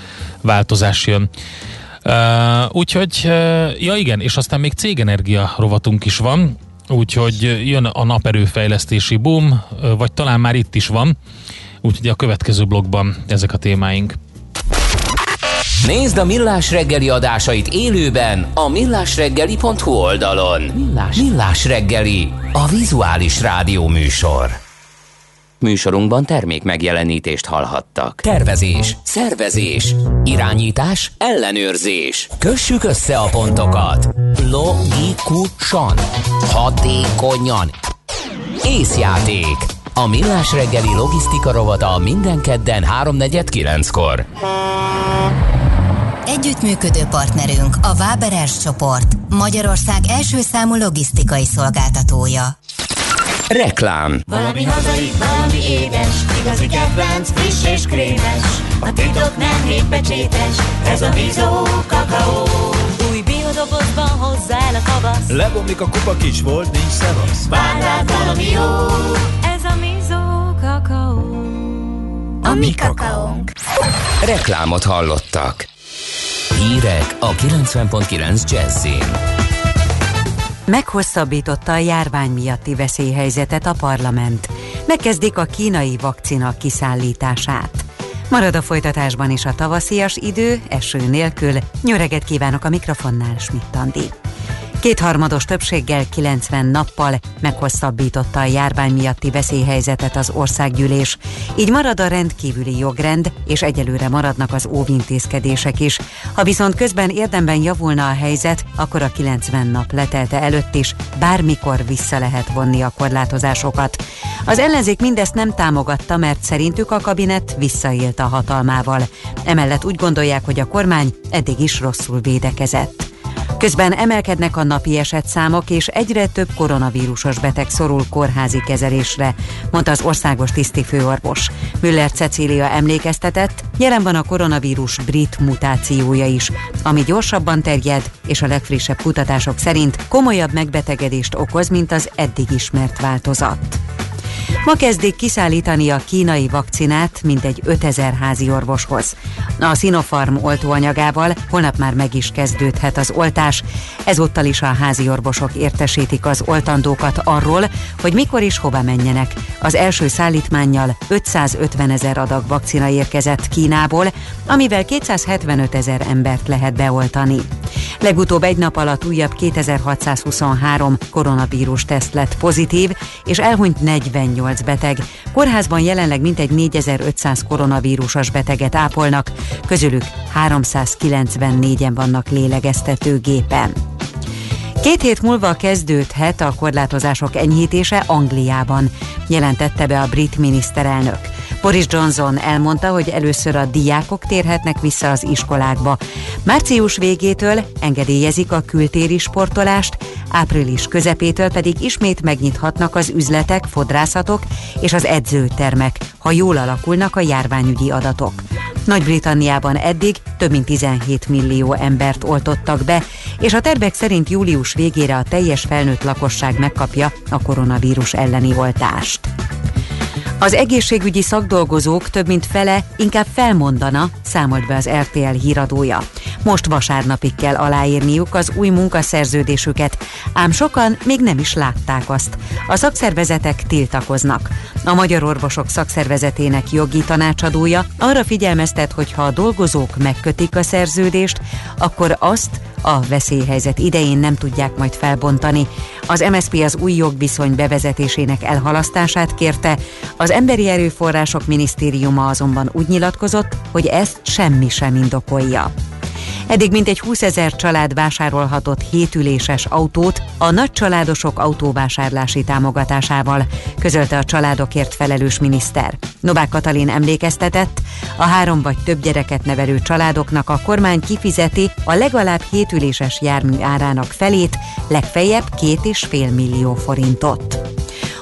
változás jön. Úgyhogy, ja igen, és aztán még cégenergia rovatunk is van, úgyhogy jön a naperőfejlesztési boom, vagy talán már itt is van, úgyhogy a következő blogban ezek a témáink.
Nézd a Millás reggeli adásait élőben a millásreggeli.hu oldalon. Millás, Millás reggeli, a vizuális rádió műsor. Műsorunkban termék megjelenítést hallhattak. Tervezés, szervezés, irányítás, ellenőrzés. Kössük össze a pontokat. Logikusan, hatékonyan. Észjáték. A Millás reggeli logisztika rovata minden kedden 3.49-kor.
Együttműködő partnerünk a Váberes csoport, Magyarország első számú logisztikai szolgáltatója.
Reklám
Valami hazai, valami édes, igazi kedvenc, friss és krémes. A titok nem hétpecsétes, ez a Bizó kakaó.
Új biodobozban hozzá el a kavasz.
Lebomlik a kupa kis volt, nincs szevasz.
Vár valami jó,
A
mi kakaónk.
Reklámot hallottak. Hírek a 90.9 Jazzin.
Meghosszabbította a járvány miatti veszélyhelyzetet a parlament. Megkezdik a kínai vakcina kiszállítását. Marad a folytatásban is a tavaszias idő, eső nélkül. Nyöreget kívánok a mikrofonnál, Schmidt Andi. Kétharmados többséggel 90 nappal meghosszabbította a járvány miatti veszélyhelyzetet az országgyűlés. Így marad a rendkívüli jogrend, és egyelőre maradnak az óvintézkedések is. Ha viszont közben érdemben javulna a helyzet, akkor a 90 nap letelte előtt is bármikor vissza lehet vonni a korlátozásokat. Az ellenzék mindezt nem támogatta, mert szerintük a kabinet visszaélt a hatalmával. Emellett úgy gondolják, hogy a kormány eddig is rosszul védekezett. Közben emelkednek a napi esetszámok, és egyre több koronavírusos beteg szorul kórházi kezelésre, mondta az országos tisztifőorvos. Müller Cecília emlékeztetett, jelen van a koronavírus brit mutációja is, ami gyorsabban terjed, és a legfrissebb kutatások szerint komolyabb megbetegedést okoz, mint az eddig ismert változat. Ma kezdik kiszállítani a kínai vakcinát mintegy 5000 házi orvoshoz. A Sinopharm oltóanyagával holnap már meg is kezdődhet az oltás. Ezúttal is a házi orvosok értesítik az oltandókat arról, hogy mikor is hova menjenek. Az első szállítmánnyal 550 ezer adag vakcina érkezett Kínából, amivel 275 ezer embert lehet beoltani. Legutóbb egy nap alatt újabb 2623 koronavírus teszt lett pozitív, és elhunyt 48 beteg. Kórházban jelenleg mintegy 4500 koronavírusos beteget ápolnak, közülük 394-en vannak lélegeztetőgépen. Két hét múlva kezdődhet a korlátozások enyhítése Angliában, jelentette be a brit miniszterelnök. Boris Johnson elmondta, hogy először a diákok térhetnek vissza az iskolákba. Március végétől engedélyezik a kültéri sportolást, április közepétől pedig ismét megnyithatnak az üzletek, fodrászatok és az edzőtermek, ha jól alakulnak a járványügyi adatok. Nagy-Britanniában eddig több mint 17 millió embert oltottak be, és a tervek szerint július végére a teljes felnőtt lakosság megkapja a koronavírus elleni oltást. Az egészségügyi szakdolgozók több mint fele inkább felmondana, számolt be az RTL híradója. Most vasárnapig kell aláírniuk az új munkaszerződésüket, ám sokan még nem is látták azt. A szakszervezetek tiltakoznak. A Magyar Orvosok Szakszervezetének jogi tanácsadója arra figyelmeztet, hogy ha a dolgozók megkötik a szerződést, akkor azt a veszélyhelyzet idején nem tudják majd felbontani. Az MSP az új jogviszony bevezetésének elhalasztását kérte, az Emberi Erőforrások Minisztériuma azonban úgy nyilatkozott, hogy ezt semmi sem indokolja. Eddig mintegy 20 ezer család vásárolhatott hétüléses autót a nagycsaládosok autóvásárlási támogatásával, közölte a családokért felelős miniszter. Novák Katalin emlékeztetett, a három vagy több gyereket nevelő családoknak a kormány kifizeti a legalább hétüléses jármű árának felét, legfeljebb két és fél millió forintot.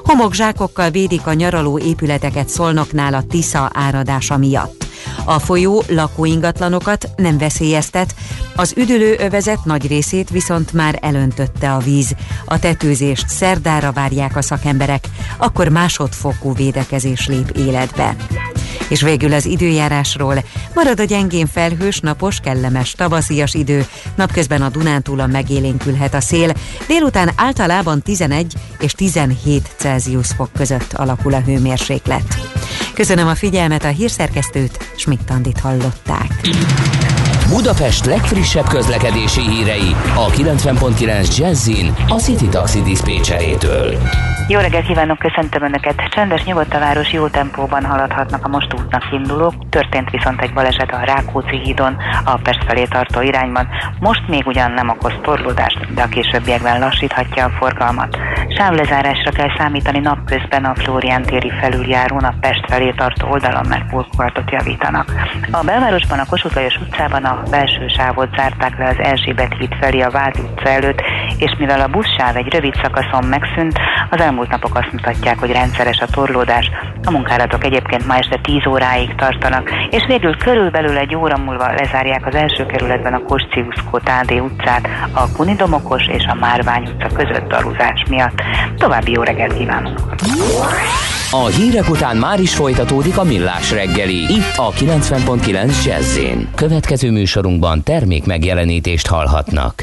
Homokzsákokkal védik a nyaraló épületeket Szolnoknál a Tisza áradása miatt. A folyó lakóingatlanokat nem veszélyeztet, az üdülő övezet nagy részét viszont már elöntötte a víz. A tetőzést szerdára várják a szakemberek, akkor másodfokú védekezés lép életbe. És végül az időjárásról. Marad a gyengén felhős, napos, kellemes, tavaszias idő. Napközben a Dunántúlon megélénkülhet a szél. Délután általában 11 és 17 Celsius fok között alakul a hőmérséklet. Köszönöm a figyelmet, a hírszerkesztőt, Schmidt-Tandit hallották.
Budapest legfrissebb közlekedési hírei a 90.9 Jazzin a City Taxi Dispécsejétől.
Jó reggelt kívánok, köszöntöm Önöket! Csendes, nyugodt a város, jó tempóban haladhatnak a most útnak indulók. Történt viszont egy baleset a Rákóczi hídon, a Pest felé tartó irányban. Most még ugyan nem okoz torlódást, de a későbbiekben lassíthatja a forgalmat. Sávlezárásra kell számítani napközben a Flórián téri felüljárón a Pest felé tartó oldalon, mert burkolatot javítanak. A belvárosban a Kossuth Lajos utcában a belső sávot zárták le az Erzsébet híd felé a Vád utca előtt, és mivel a buszsáv egy rövid szakaszon megszűnt, az elmúlt napok azt mutatják, hogy rendszeres a torlódás. A munkálatok egyébként ma este 10 óráig tartanak, és végül körülbelül egy óra múlva lezárják az első kerületben a Kosciuszko Tádé utcát, a Kunidomokos és a Márvány utca között darúzás miatt. További jó reggelt kívánok!
A hírek után már is folytatódik a millás reggeli, itt a 90.9 jazz Következő műsorunkban termék megjelenítést hallhatnak.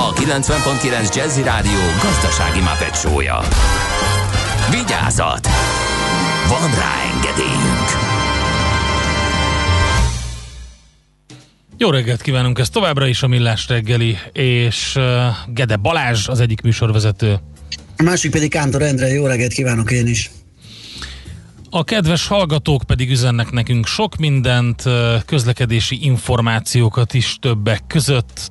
a 90.9 Jazzy Rádió gazdasági mapetsója. Vigyázat! Van rá engedélyünk!
Jó reggelt kívánunk, ez továbbra is a Millás reggeli, és uh, Gede Balázs az egyik műsorvezető.
A másik pedig Kántor Endre, jó reggelt kívánok én is.
A kedves hallgatók pedig üzennek nekünk sok mindent, közlekedési információkat is többek között.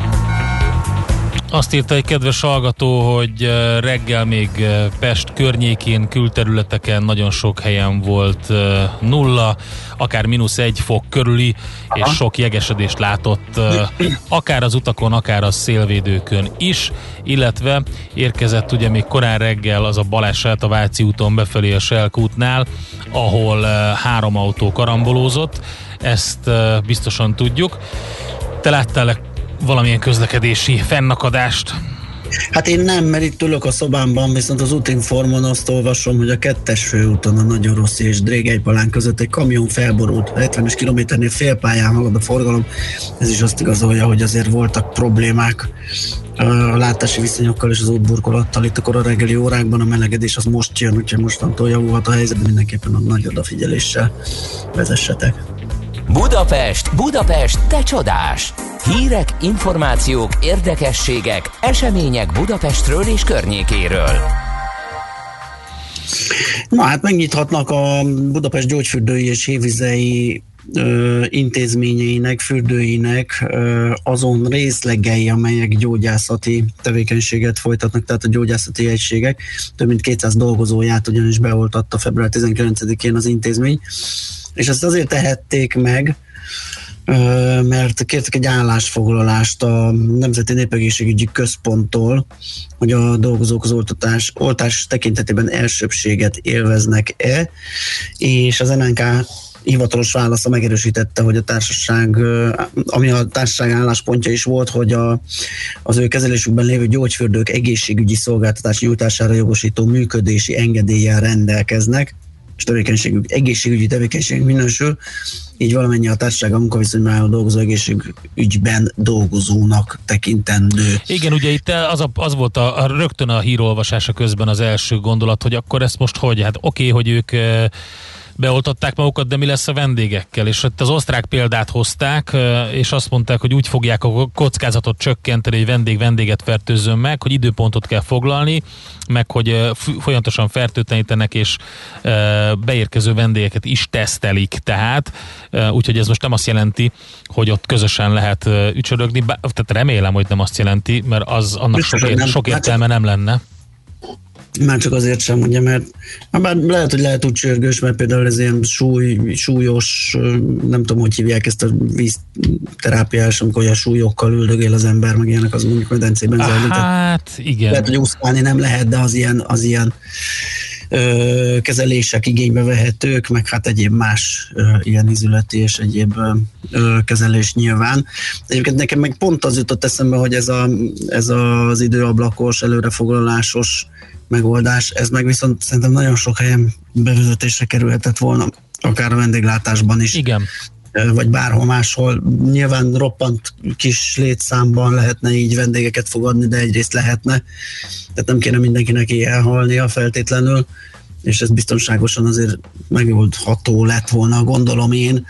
Azt írta egy kedves hallgató, hogy uh, reggel még uh, Pest környékén, külterületeken nagyon sok helyen volt uh, nulla, akár mínusz egy fok körüli, és sok jegesedést látott akár az utakon, akár a szélvédőkön is, illetve érkezett ugye még korán reggel az a baleset a Váci úton befelé a Selk útnál, ahol három autó karambolózott, ezt biztosan tudjuk. Te láttál valamilyen közlekedési fennakadást?
Hát én nem, mert itt ülök a szobámban, viszont az útinformon azt olvasom, hogy a kettes főúton a Nagyon Rossz és Drégelypalán között egy kamion felborult, 70-es kilométernél félpályán halad a forgalom. Ez is azt igazolja, hogy azért voltak problémák a látási viszonyokkal és az útburkolattal itt a reggeli órákban a melegedés az most jön, úgyhogy mostantól javulhat a helyzet, mindenképpen a nagy odafigyeléssel vezessetek.
Budapest, Budapest, te csodás! Hírek, információk, érdekességek, események Budapestről és környékéről.
Na hát megnyithatnak a Budapest gyógyfürdői és hévizei ö, intézményeinek, fürdőinek ö, azon részlegei, amelyek gyógyászati tevékenységet folytatnak, tehát a gyógyászati egységek. Több mint 200 dolgozóját ugyanis beoltatta február 19-én az intézmény, és ezt azért tehették meg, mert kértek egy állásfoglalást a Nemzeti Népegészségügyi Központtól, hogy a dolgozók az oltatás, oltás tekintetében elsőbséget élveznek-e, és az NNK hivatalos válasza megerősítette, hogy a társaság, ami a társaság álláspontja is volt, hogy a, az ő kezelésükben lévő gyógyfürdők egészségügyi szolgáltatás nyújtására jogosító működési engedéllyel rendelkeznek, és tevékenységük, egészségügyi tevékenység minősül, így valamennyi a társaság a munkaviszonyban dolgozó egészségügyben dolgozónak tekintendő.
Igen, ugye itt az, a, az volt a, a rögtön a hírolvasása közben az első gondolat, hogy akkor ezt most hogy? Hát oké, okay, hogy ők beoltották magukat, de mi lesz a vendégekkel? És ott az osztrák példát hozták, és azt mondták, hogy úgy fogják a kockázatot csökkenteni, hogy vendég vendéget fertőzzön meg, hogy időpontot kell foglalni, meg hogy folyamatosan fertőtlenítenek, és beérkező vendégeket is tesztelik. Tehát, úgyhogy ez most nem azt jelenti, hogy ott közösen lehet ücsörögni, tehát remélem, hogy nem azt jelenti, mert az annak sok, ér, sok értelme nem lenne.
Már csak azért sem, ugye, mert bár lehet, hogy lehet úgy csörgős, mert például ez ilyen súly, súlyos, nem tudom, hogy hívják ezt a vízterápiás, amikor olyan súlyokkal üldögél az ember, meg ilyenek, az mondjuk medencében zajlik.
Hát, igen.
Lehet, hogy úszkálni nem lehet, de az ilyen, az ilyen ö, kezelések igénybe vehetők, meg hát egyéb más ö, ilyen izületi és egyéb ö, kezelés nyilván. Egyébként nekem meg pont az jutott eszembe, hogy ez, a, ez az időablakos, előrefoglalásos megoldás, ez meg viszont szerintem nagyon sok helyen bevezetésre kerülhetett volna, akár a vendéglátásban is.
Igen
vagy bárhol máshol. Nyilván roppant kis létszámban lehetne így vendégeket fogadni, de egyrészt lehetne. Tehát nem kéne mindenkinek ilyen halnia feltétlenül, és ez biztonságosan azért megoldható lett volna, gondolom én.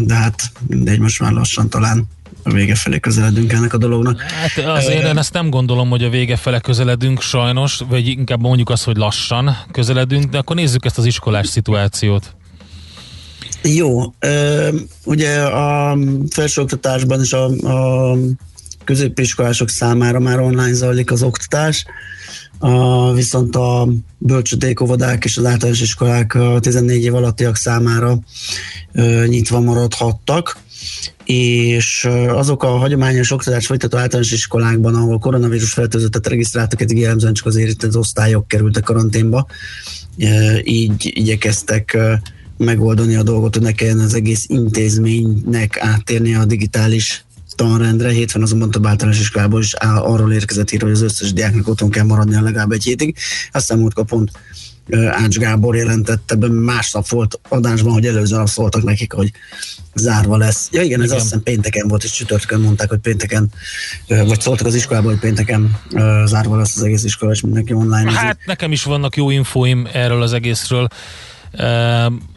De hát mindegy, most már lassan talán a vége felé közeledünk ennek a dolognak.
Hát azért én ezt nem gondolom, hogy a vége felé közeledünk sajnos, vagy inkább mondjuk azt, hogy lassan közeledünk, de akkor nézzük ezt az iskolás szituációt.
Jó, ugye a felsőoktatásban és a, a középiskolások számára már online zajlik az oktatás. a, viszont a bölcsödékovodák és az általános iskolák a 14 év alattiak számára ö, nyitva maradhattak és azok a hagyományos oktatás folytató általános iskolákban, ahol koronavírus fertőzöttet regisztráltak, eddig jellemzően csak az érintett osztályok kerültek karanténba, így igyekeztek megoldani a dolgot, hogy ne kelljen az egész intézménynek áttérni a digitális tanrendre. Hétfőn azonban több általános iskolából is arról érkezett hír, hogy az összes diáknak otthon kell maradnia legalább egy hétig. Aztán múltkor pont Ács Gábor jelentette be, másnap volt adásban, hogy előző nap szóltak nekik, hogy zárva lesz. Ja igen, ez igen. azt hiszem pénteken volt, és csütörtökön mondták, hogy pénteken, vagy szóltak az iskolában, hogy pénteken zárva lesz az egész iskola, és mindenki online.
Hát nekem is vannak jó infóim erről az egészről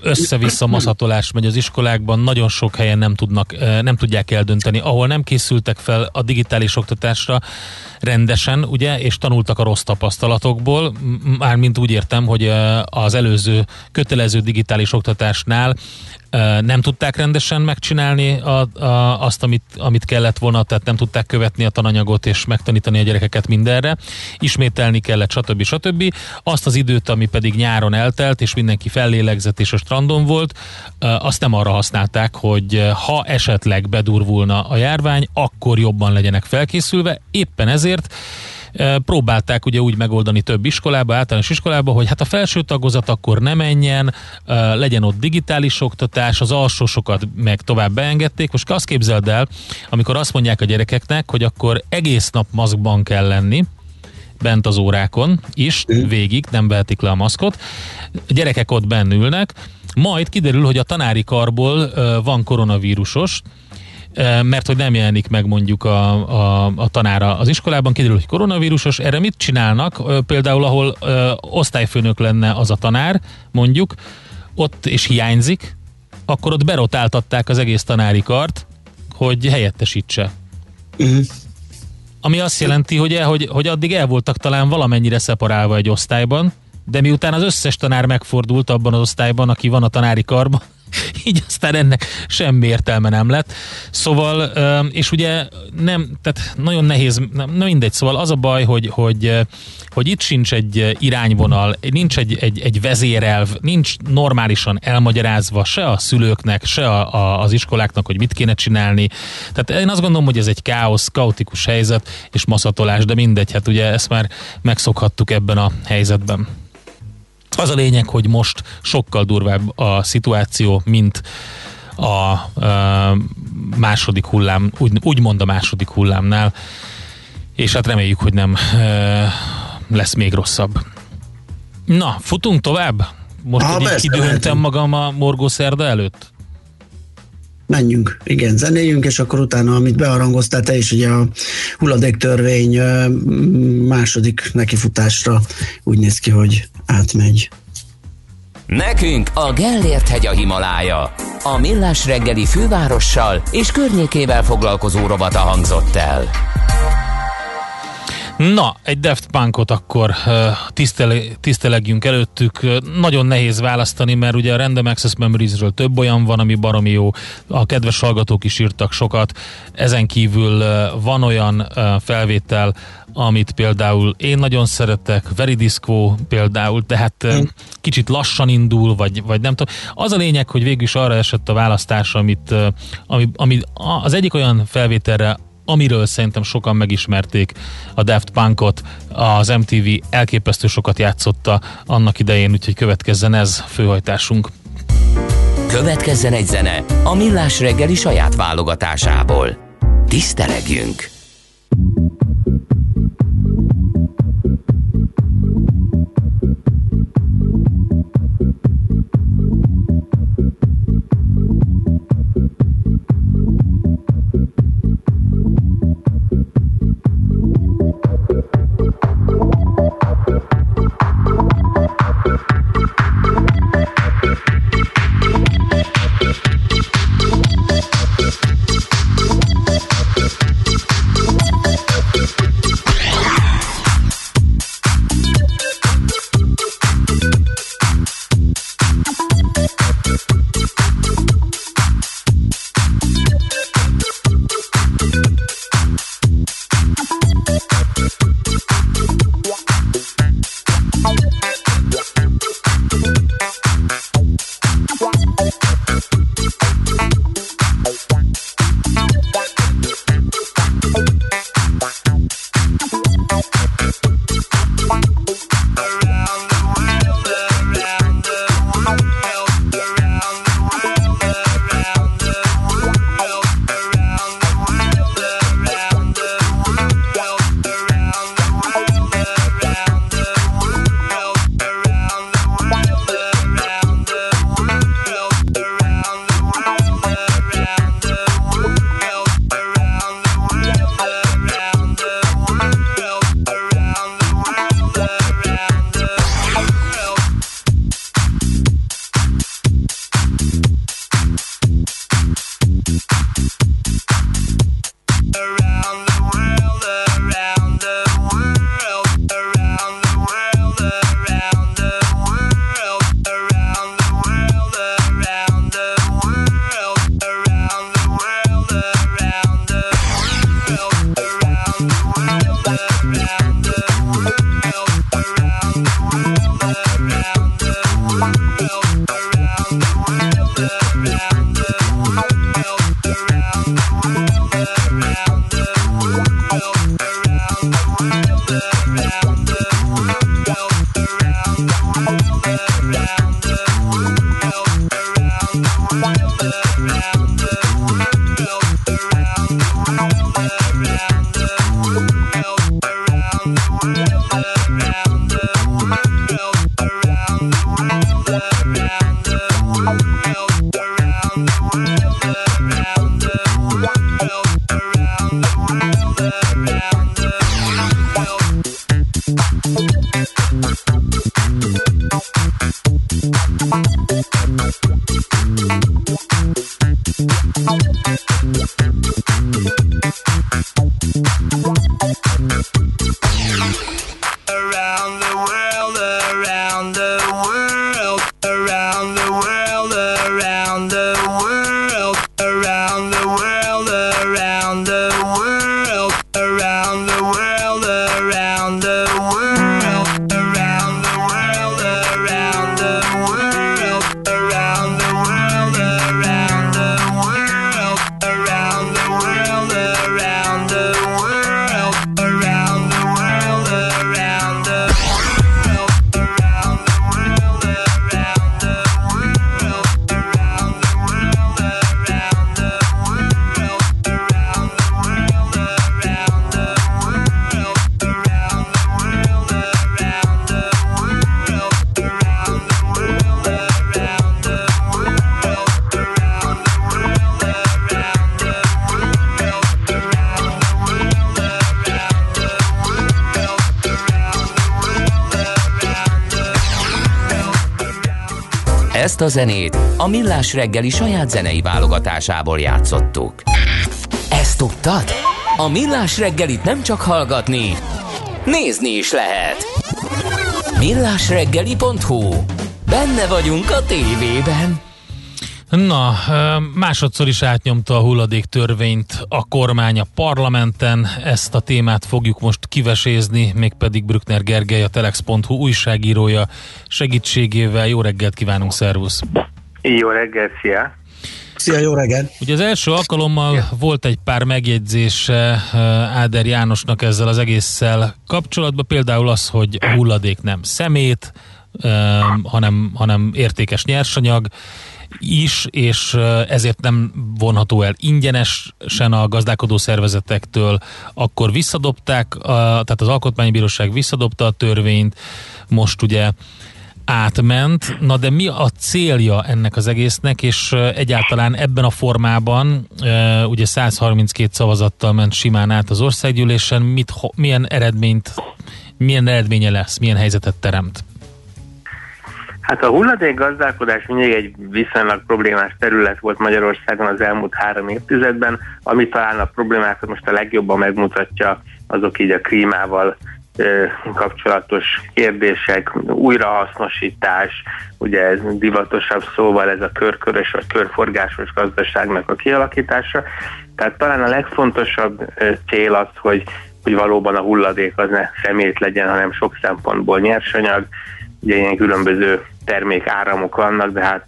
össze-vissza maszatolás megy az iskolákban, nagyon sok helyen nem, tudnak, nem tudják eldönteni, ahol nem készültek fel a digitális oktatásra rendesen, ugye, és tanultak a rossz tapasztalatokból, mármint úgy értem, hogy az előző kötelező digitális oktatásnál nem tudták rendesen megcsinálni a, a, azt, amit, amit kellett volna, tehát nem tudták követni a tananyagot és megtanítani a gyerekeket mindenre. Ismételni kellett, stb. stb. Azt az időt, ami pedig nyáron eltelt, és mindenki fellélegzett és a strandon volt, azt nem arra használták, hogy ha esetleg bedurvulna a járvány, akkor jobban legyenek felkészülve. Éppen ezért próbálták ugye úgy megoldani több iskolába, általános iskolába, hogy hát a felső tagozat akkor ne menjen, legyen ott digitális oktatás, az alsósokat meg tovább beengedték. Most azt képzeld el, amikor azt mondják a gyerekeknek, hogy akkor egész nap maszkban kell lenni, bent az órákon is, végig, nem vehetik le a maszkot. A gyerekek ott bennülnek, majd kiderül, hogy a tanári karból van koronavírusos, mert hogy nem jelenik meg mondjuk a, a, a tanára az iskolában, kiderül, hogy koronavírusos, erre mit csinálnak? Például, ahol osztályfőnök lenne az a tanár, mondjuk, ott és hiányzik, akkor ott berotáltatták az egész tanári kart, hogy helyettesítse. Ami azt jelenti, hogy, el, hogy, hogy addig el voltak talán valamennyire szeparálva egy osztályban, de miután az összes tanár megfordult abban az osztályban, aki van a tanári karban, így aztán ennek semmi értelme nem lett. Szóval, és ugye nem, tehát nagyon nehéz, nem, nem mindegy, szóval az a baj, hogy, hogy, hogy itt sincs egy irányvonal, nincs egy, egy, egy vezérelv, nincs normálisan elmagyarázva se a szülőknek, se a, a, az iskoláknak, hogy mit kéne csinálni. Tehát én azt gondolom, hogy ez egy káosz, kaotikus helyzet és maszatolás, de mindegy, hát ugye ezt már megszokhattuk ebben a helyzetben. Az a lényeg, hogy most sokkal durvább a szituáció, mint a, a második hullám, úgy, úgymond a második hullámnál, és hát reméljük, hogy nem lesz még rosszabb. Na, futunk tovább? Most, hogy így kidőntem magam a morgó szerda előtt?
Menjünk, igen, zenéljünk, és akkor utána, amit bearangoztál te is, ugye a hulladéktörvény második nekifutásra úgy néz ki, hogy átmegy.
Nekünk a Gellért hegy a Himalája. A Millás reggeli fővárossal és környékével foglalkozó robata hangzott el.
Na, egy Deft Punkot akkor tisztele, tisztelegjünk előttük. Nagyon nehéz választani, mert ugye a Random Access Memories-ről több olyan van, ami baromi jó. A kedves hallgatók is írtak sokat. Ezen kívül van olyan felvétel, amit például én nagyon szeretek, Disco például, tehát mm. kicsit lassan indul, vagy, vagy nem tudom. Az a lényeg, hogy végül is arra esett a választás, amit, ami, ami az egyik olyan felvételre, amiről szerintem sokan megismerték a Daft Punkot, az MTV elképesztő sokat játszotta annak idején, úgyhogy következzen ez főhajtásunk.
Következzen egy zene a Millás reggeli saját válogatásából. Tisztelegjünk! Ezt a zenét a Millás reggeli saját zenei válogatásából játszottuk. Ezt tudtad? A Millás reggelit nem csak hallgatni, nézni is lehet. Millásreggeli.hu Benne vagyunk a tévében.
Na, másodszor is átnyomta a hulladék törvényt a kormány a parlamenten. Ezt a témát fogjuk most kivesézni, mégpedig Brückner Gergely, a Telex.hu újságírója segítségével. Jó reggelt kívánunk, szervusz!
Jó reggelt, szia!
Szia, jó reggelt!
Ugye az első alkalommal ja. volt egy pár megjegyzése Áder Jánosnak ezzel az egésszel kapcsolatban, például az, hogy a hulladék nem szemét, hanem, hanem értékes nyersanyag, is, és ezért nem vonható el ingyenesen a gazdálkodó szervezetektől, akkor visszadobták, tehát az Alkotmánybíróság visszadobta a törvényt, most ugye átment, na de mi a célja ennek az egésznek, és egyáltalán ebben a formában, ugye 132 szavazattal ment simán át az országgyűlésen, mit, milyen eredményt, milyen eredménye lesz, milyen helyzetet teremt?
Hát a hulladék gazdálkodás mindig egy viszonylag problémás terület volt Magyarországon az elmúlt három évtizedben, ami talán a problémákat most a legjobban megmutatja, azok így a klímával kapcsolatos kérdések, újrahasznosítás, ugye ez divatosabb szóval ez a körkörös vagy körforgásos gazdaságnak a kialakítása. Tehát talán a legfontosabb cél az, hogy, hogy valóban a hulladék az ne szemét legyen, hanem sok szempontból nyersanyag, ugye ilyen különböző termék áramok vannak, de hát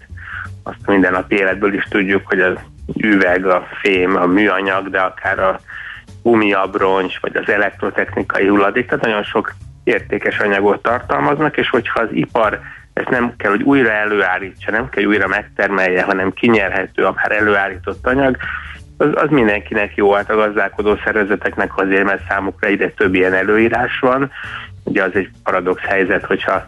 azt minden nap életből is tudjuk, hogy az üveg, a fém, a műanyag, de akár a gumiabroncs, vagy az elektrotechnikai hulladék, tehát nagyon sok értékes anyagot tartalmaznak, és hogyha az ipar ezt nem kell, hogy újra előállítsa, nem kell, hogy újra megtermelje, hanem kinyerhető a már előállított anyag, az, az mindenkinek jó, hát a gazdálkodó szervezeteknek azért, mert számukra ide több ilyen előírás van. Ugye az egy paradox helyzet, hogyha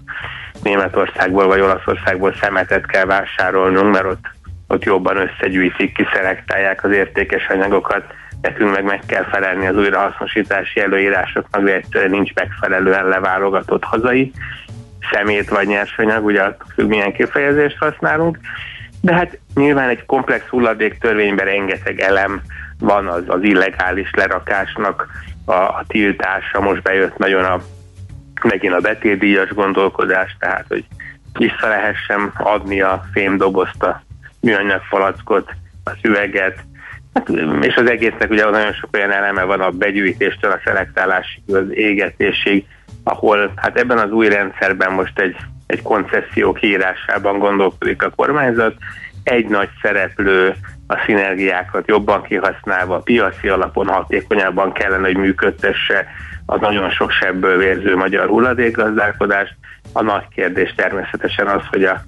Németországból vagy Olaszországból szemetet kell vásárolnunk, mert ott, ott jobban összegyűjtik, kiszelektálják az értékes anyagokat, nekünk meg meg kell felelni az újrahasznosítási előírásoknak, de egyszerűen nincs megfelelően leválogatott hazai szemét vagy nyersanyag, ugye függ milyen kifejezést használunk, de hát nyilván egy komplex hulladék törvényben rengeteg elem van az, az illegális lerakásnak a, a tiltása, most bejött nagyon a megint a betétdíjas gondolkodás, tehát hogy vissza lehessen adni a fémdobozt, a műanyag palackot, az üveget, hát, és az egésznek ugye nagyon sok olyan eleme van a begyűjtéstől a szelektálásig, az égetésig, ahol hát ebben az új rendszerben most egy, egy koncesszió kiírásában gondolkodik a kormányzat, egy nagy szereplő a szinergiákat jobban kihasználva, piaci alapon hatékonyabban kellene, hogy működtesse az nagyon sok sebből vérző magyar hulladékgazdálkodást. A nagy kérdés természetesen az, hogy a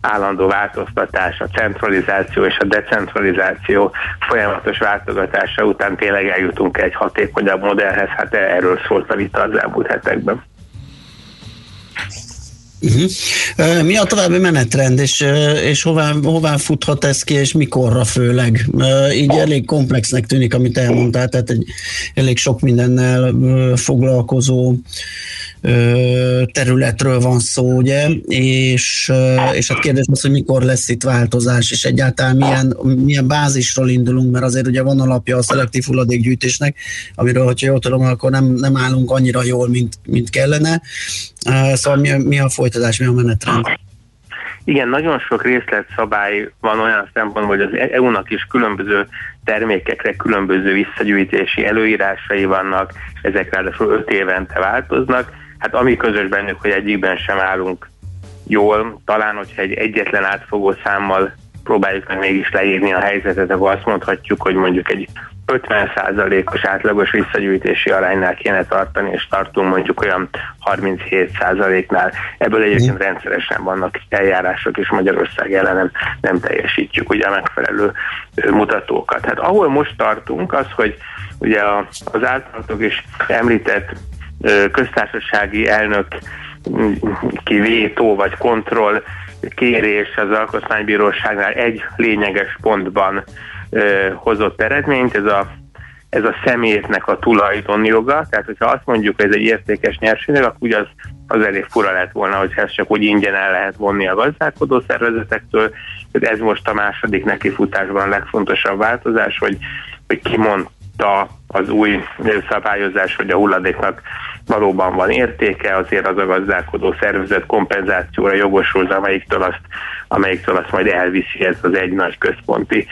állandó változtatás, a centralizáció és a decentralizáció folyamatos váltogatása után tényleg eljutunk egy hatékonyabb modellhez, hát erről szólt a vita az elmúlt hetekben.
Uh-huh. Mi a további menetrend, és, és hová, hová futhat ez ki, és mikorra főleg? Így elég komplexnek tűnik, amit elmondtál, tehát egy elég sok mindennel foglalkozó területről van szó, ugye, és, és hát kérdés az, hogy mikor lesz itt változás, és egyáltalán milyen, milyen bázisról indulunk, mert azért ugye van alapja a szelektív hulladékgyűjtésnek, amiről, hogyha jól tudom, akkor nem, nem állunk annyira jól, mint, mint kellene. Szóval mi, mi a folytatás, mi a menetrend?
Igen, nagyon sok részletszabály van olyan szempontból, hogy az EU-nak is különböző termékekre különböző visszagyűjtési előírásai vannak, ezek ráadásul öt évente változnak, Hát ami közös bennük, hogy egyikben sem állunk jól, talán, hogyha egy egyetlen átfogó számmal próbáljuk meg mégis leírni a helyzetet, akkor azt mondhatjuk, hogy mondjuk egy 50%-os átlagos visszagyűjtési aránynál kéne tartani, és tartunk mondjuk olyan 37%-nál. Ebből egyébként rendszeresen vannak eljárások, és Magyarország ellen nem, nem teljesítjük ugye a megfelelő mutatókat. Hát ahol most tartunk, az, hogy ugye az általatok is említett köztársasági elnök ki vétó vagy kontroll kérés az alkotmánybíróságnál egy lényeges pontban ö, hozott eredményt, ez a ez a szemétnek a tulajdonjoga, tehát hogyha azt mondjuk, hogy ez egy értékes nyersanyag, akkor ugye az, az elég fura lett volna, hogy ezt csak úgy ingyen el lehet vonni a gazdálkodó szervezetektől. Ez most a második nekifutásban a legfontosabb változás, hogy, hogy kimondta az új szabályozás, hogy a hulladéknak valóban van értéke, azért az a gazdálkodó szervezet kompenzációra jogosult, amelyiktől azt, amelyiktől azt majd elviszi ez az egy nagy központi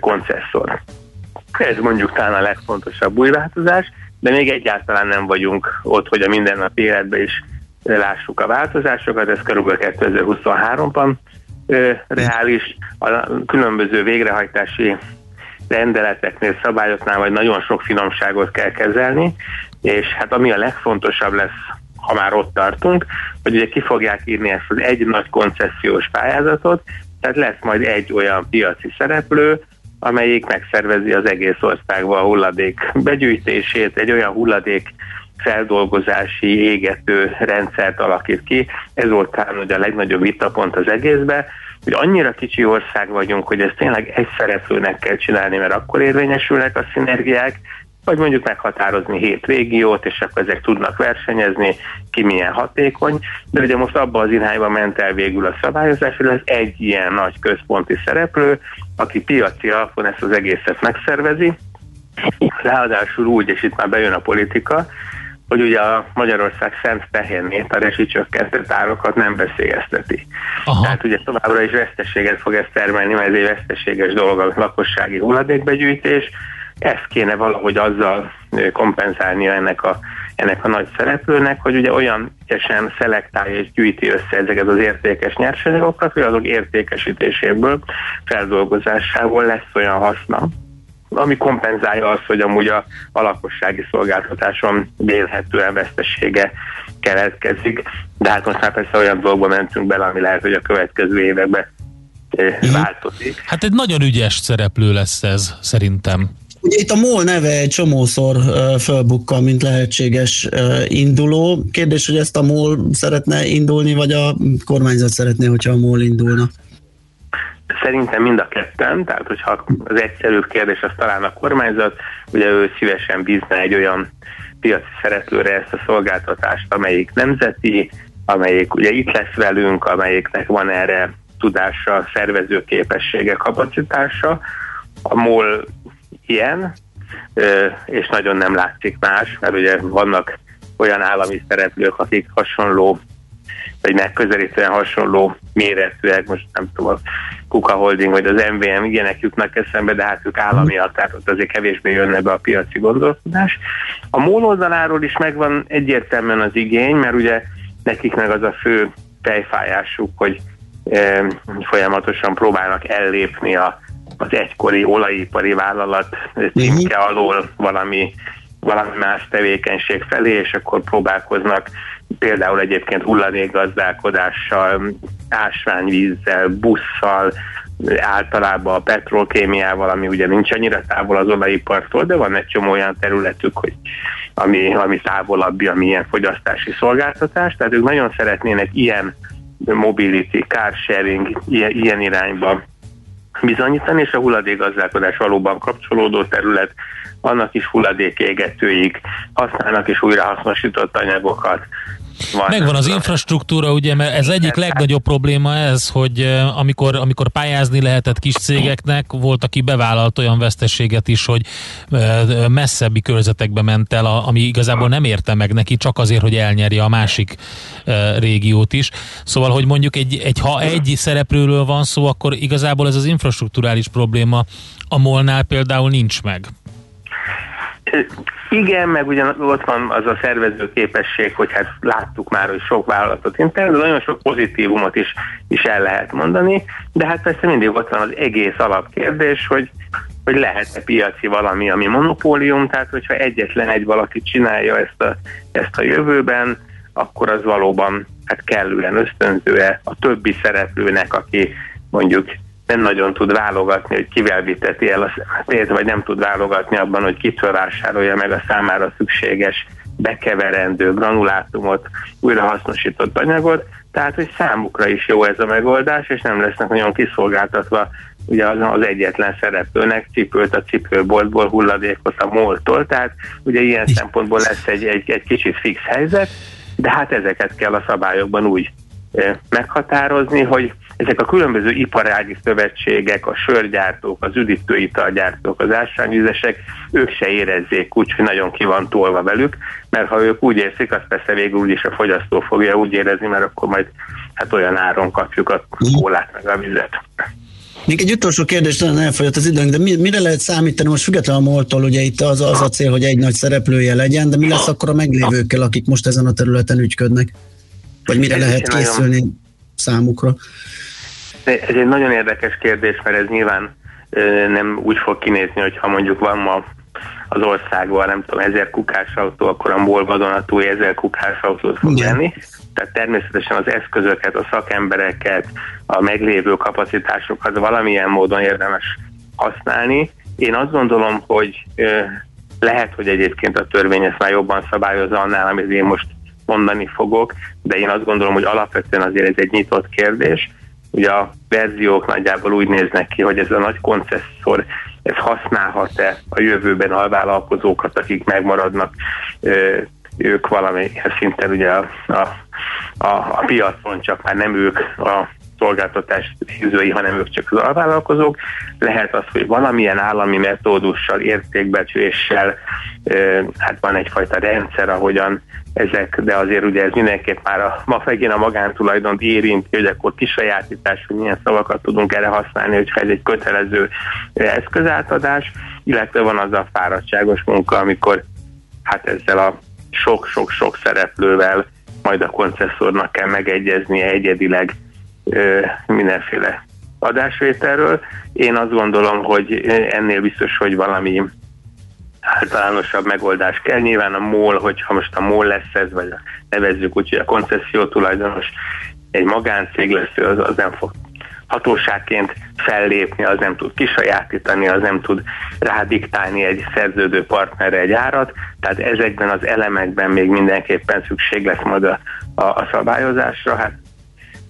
koncesszor. Ez mondjuk talán a legfontosabb új változás, de még egyáltalán nem vagyunk ott, hogy a mindennapi életben is lássuk a változásokat, ez körülbelül 2023-ban ö, reális. A különböző végrehajtási rendeleteknél, szabályoknál vagy nagyon sok finomságot kell kezelni, és hát ami a legfontosabb lesz, ha már ott tartunk, hogy ugye ki fogják írni ezt az egy nagy koncesziós pályázatot, tehát lesz majd egy olyan piaci szereplő, amelyik megszervezi az egész országban a hulladék begyűjtését, egy olyan hulladék feldolgozási, égető rendszert alakít ki. Ez volt talán a legnagyobb vitapont az egészben, hogy annyira kicsi ország vagyunk, hogy ezt tényleg egy szereplőnek kell csinálni, mert akkor érvényesülnek a szinergiák, vagy mondjuk meghatározni hét régiót, és akkor ezek tudnak versenyezni, ki milyen hatékony, de ugye most abban az irányba ment el végül a szabályozás, hogy ez egy ilyen nagy központi szereplő, aki piaci alapon ezt az egészet megszervezi, ráadásul úgy, és itt már bejön a politika, hogy ugye a Magyarország szent tehérnét, a rezsicsökkentett árakat nem veszélyezteti. Aha. Tehát ugye továbbra is veszteséget fog ezt termelni, mert ez egy veszteséges dolog a lakossági hulladékbegyűjtés, ezt kéne valahogy azzal kompenzálnia ennek a, ennek a nagy szereplőnek, hogy ugye olyan ügyesen szelektálja és gyűjti össze ezeket az értékes nyersanyagokat, hogy azok értékesítéséből, feldolgozásából lesz olyan haszna, ami kompenzálja azt, hogy amúgy a, a lakossági szolgáltatáson vélhetően vesztesége keletkezik, de hát most már persze olyan dolgokba mentünk bele, ami lehet, hogy a következő években változik.
Hát egy nagyon ügyes szereplő lesz ez, szerintem.
Ugye itt a MOL neve egy csomószor uh, fölbukkal, mint lehetséges uh, induló. Kérdés, hogy ezt a MOL szeretne indulni, vagy a kormányzat szeretné, hogyha a MOL indulna?
Szerintem mind a ketten, tehát hogyha az egyszerűbb kérdés az talán a kormányzat, ugye ő szívesen bízna egy olyan piaci szereplőre ezt a szolgáltatást, amelyik nemzeti, amelyik ugye itt lesz velünk, amelyiknek van erre tudása, szervezőképessége, kapacitása. A MOL ilyen, és nagyon nem látszik más, mert ugye vannak olyan állami szereplők, akik hasonló, vagy megközelítően hasonló méretűek, most nem tudom, a Kuka Holding vagy az MVM, ilyenek jutnak eszembe, de hát ők államiak, tehát ott azért kevésbé jönne be a piaci gondolkodás. A MOL oldaláról is megvan egyértelműen az igény, mert ugye nekik meg az a fő fejfájásuk, hogy e, folyamatosan próbálnak ellépni a az egykori olajipari vállalat címke alól valami, valami más tevékenység felé, és akkor próbálkoznak például egyébként hulladékgazdálkodással, ásványvízzel, busszal, általában a petrolkémiával, ami ugye nincs annyira távol az olajipartól, de van egy csomó olyan területük, hogy ami, ami távolabbi, ami ilyen fogyasztási szolgáltatás, tehát ők nagyon szeretnének ilyen mobility, car sharing, ilyen, ilyen irányba bizonyítani, és a hulladékgazdálkodás valóban kapcsolódó terület, annak is hulladékégetőik, használnak is újrahasznosított anyagokat,
van. Megvan az infrastruktúra, ugye, mert ez egyik legnagyobb probléma ez, hogy eh, amikor, amikor pályázni lehetett kis cégeknek, volt, aki bevállalt olyan veszteséget is, hogy eh, messzebbi körzetekbe ment el, ami igazából nem érte meg neki, csak azért, hogy elnyerje a másik eh, régiót is. Szóval, hogy mondjuk egy, egy, ha egy szereplőről van szó, akkor igazából ez az infrastruktúrális probléma a molnál például nincs meg.
Igen, meg ugyan ott van az a szervező képesség, hogy hát láttuk már, hogy sok vállalatot internet, de nagyon sok pozitívumot is, is el lehet mondani, de hát persze mindig ott van az egész alapkérdés, hogy, hogy lehet-e piaci valami, ami monopólium, tehát hogyha egyetlen egy valaki csinálja ezt a, ezt a jövőben, akkor az valóban hát kellően ösztönzőe a többi szereplőnek, aki mondjuk nem nagyon tud válogatni, hogy kivel viteti el a szemetét, vagy nem tud válogatni abban, hogy kitől vásárolja meg a számára szükséges bekeverendő granulátumot, újrahasznosított anyagot, tehát hogy számukra is jó ez a megoldás, és nem lesznek nagyon kiszolgáltatva ugye az, az egyetlen szereplőnek cipőt a cipőboltból, hulladékot a moltól, tehát ugye ilyen szempontból lesz egy, egy, egy kicsit fix helyzet, de hát ezeket kell a szabályokban úgy eh, meghatározni, hogy ezek a különböző iparági szövetségek, a sörgyártók, az üdítőitalgyártók, az ásványvizesek, ők se érezzék úgy, hogy nagyon ki van tolva velük, mert ha ők úgy érzik, azt persze végül úgyis a fogyasztó fogja úgy érezni, mert akkor majd hát olyan áron kapjuk a kólát meg a vizet.
Még egy utolsó kérdés, talán elfogyott az időnk, de mi, mire lehet számítani most függetlenül a moltól, ugye itt az, az a cél, hogy egy nagy szereplője legyen, de mi lesz akkor a meglévőkkel, akik most ezen a területen ügyködnek? Vagy mire
Ez
lehet
nagyon-
készülni számukra?
Ez egy nagyon érdekes kérdés, mert ez nyilván nem úgy fog kinézni, hogy ha mondjuk van ma az országban, nem tudom, ezer kukás autó, akkor a vadonatúj ezer kukás autót fog
Igen.
Tehát természetesen az eszközöket, a szakembereket, a meglévő kapacitásokat valamilyen módon érdemes használni. Én azt gondolom, hogy ö, lehet, hogy egyébként a törvény ezt már jobban szabályozza annál, amit én most mondani fogok, de én azt gondolom, hogy alapvetően azért ez egy nyitott kérdés. Ugye a verziók nagyjából úgy néznek ki, hogy ez a nagy koncesszor, ez használhat-e a jövőben alvállalkozókat, akik megmaradnak, ők valamilyen szinten ugye a, a, a, a piacon, csak már nem ők a szolgáltatás hűzői, hanem ők csak alvállalkozók. Lehet az, hogy valamilyen állami metódussal, értékbecsüléssel, hát van egyfajta rendszer, ahogyan ezek, de azért ugye ez mindenképp már a, ma megint a magántulajdont érinti, hogy akkor kisajátítás, hogy milyen szavakat tudunk erre használni, hogyha ez egy kötelező eszközátadás, illetve van az a fáradtságos munka, amikor hát ezzel a sok-sok-sok szereplővel majd a koncesszornak kell megegyeznie egyedileg mindenféle adásvételről. Én azt gondolom, hogy ennél biztos, hogy valami általánosabb megoldás kell. Nyilván a MOL, hogyha most a MOL lesz ez, vagy nevezzük úgy, hogy a koncesszió tulajdonos egy magáncég lesz, az, az nem fog hatóságként fellépni, az nem tud kisajátítani, az nem tud rádiktálni egy szerződő partnerre egy árat, tehát ezekben az elemekben még mindenképpen szükség lesz majd a, a, a szabályozásra. Hát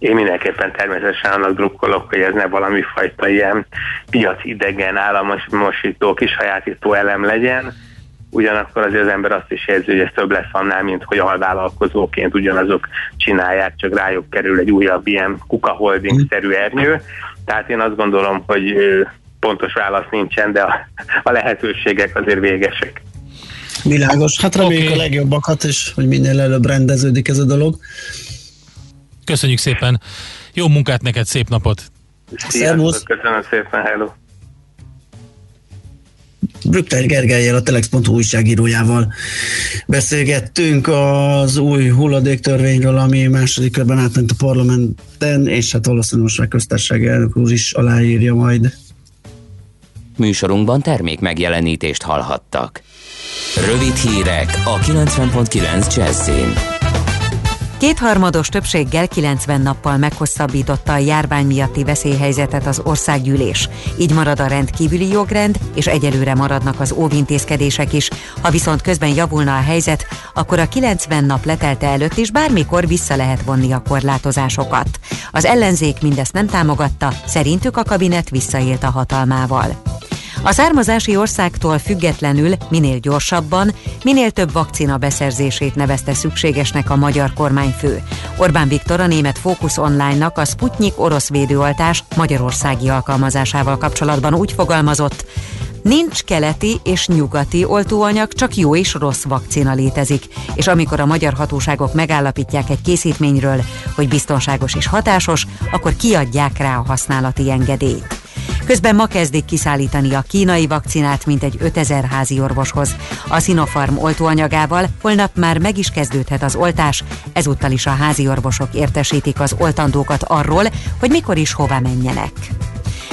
én mindenképpen természetesen annak drukkolok, hogy ez ne valami fajta ilyen piac idegen, államosító, kisajátító elem legyen, ugyanakkor azért az ember azt is érzi, hogy ez több lesz annál, mint hogy alvállalkozóként ugyanazok csinálják, csak rájuk kerül egy újabb ilyen kuka holding-szerű ernyő. Tehát én azt gondolom, hogy pontos válasz nincsen, de a, a lehetőségek azért végesek.
Világos. Hát reméljük
Oké.
a legjobbakat, és hogy minél előbb rendeződik ez a dolog.
Köszönjük szépen. Jó munkát neked, szép napot.
Szervusz.
Köszönöm szépen, hello.
Brückner Gergelyel, a Telex.hu újságírójával beszélgettünk az új hulladéktörvényről, ami második körben átment a parlamenten, és hát valószínűleg most már köztársasági elnök úr is aláírja majd.
Műsorunkban termék megjelenítést hallhattak. Rövid hírek a 90.9 Jazzin.
Kétharmados többséggel 90 nappal meghosszabbította a járvány miatti veszélyhelyzetet az országgyűlés. Így marad a rendkívüli jogrend, és egyelőre maradnak az óvintézkedések is. Ha viszont közben javulna a helyzet, akkor a 90 nap letelte előtt is bármikor vissza lehet vonni a korlátozásokat. Az ellenzék mindezt nem támogatta, szerintük a kabinet visszaélt a hatalmával. A származási országtól függetlenül minél gyorsabban, minél több vakcina beszerzését nevezte szükségesnek a magyar kormányfő. Orbán Viktor a német Focus Online-nak a Sputnik orosz védőoltás magyarországi alkalmazásával kapcsolatban úgy fogalmazott, Nincs keleti és nyugati oltóanyag, csak jó és rossz vakcina létezik, és amikor a magyar hatóságok megállapítják egy készítményről, hogy biztonságos és hatásos, akkor kiadják rá a használati engedélyt. Közben ma kezdik kiszállítani a kínai vakcinát mintegy 5000 házi orvoshoz. A Sinopharm oltóanyagával holnap már meg is kezdődhet az oltás, ezúttal is a házi orvosok értesítik az oltandókat arról, hogy mikor is hova menjenek.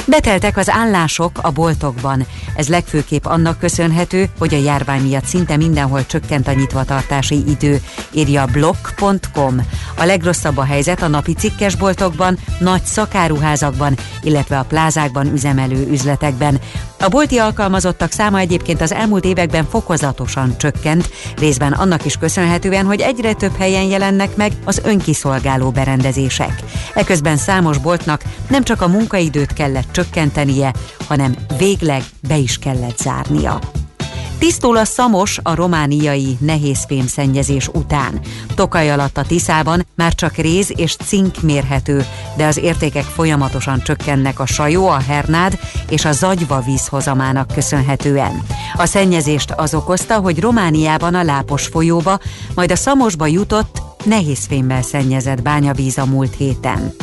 Beteltek az állások a boltokban. Ez legfőképp annak köszönhető, hogy a járvány miatt szinte mindenhol csökkent a nyitvatartási idő, írja blog.com. A legrosszabb a helyzet a napi cikkesboltokban, nagy szakáruházakban, illetve a plázákban üzemelő üzletekben. A bolti alkalmazottak száma egyébként az elmúlt években fokozatosan csökkent, részben annak is köszönhetően, hogy egyre több helyen jelennek meg az önkiszolgáló berendezések. Eközben számos boltnak nem csak a munkaidőt kellett csökkentenie, hanem végleg be is kellett zárnia. Tisztul a Szamos a romániai nehézfém szennyezés után. Tokaj alatt a Tiszában már csak réz és cink mérhető, de az értékek folyamatosan csökkennek a Sajó, a Hernád és a Zagyva vízhozamának köszönhetően. A szennyezést az okozta, hogy Romániában a Lápos folyóba, majd a Szamosba jutott nehézfémmel szennyezett bányavíz a múlt héten.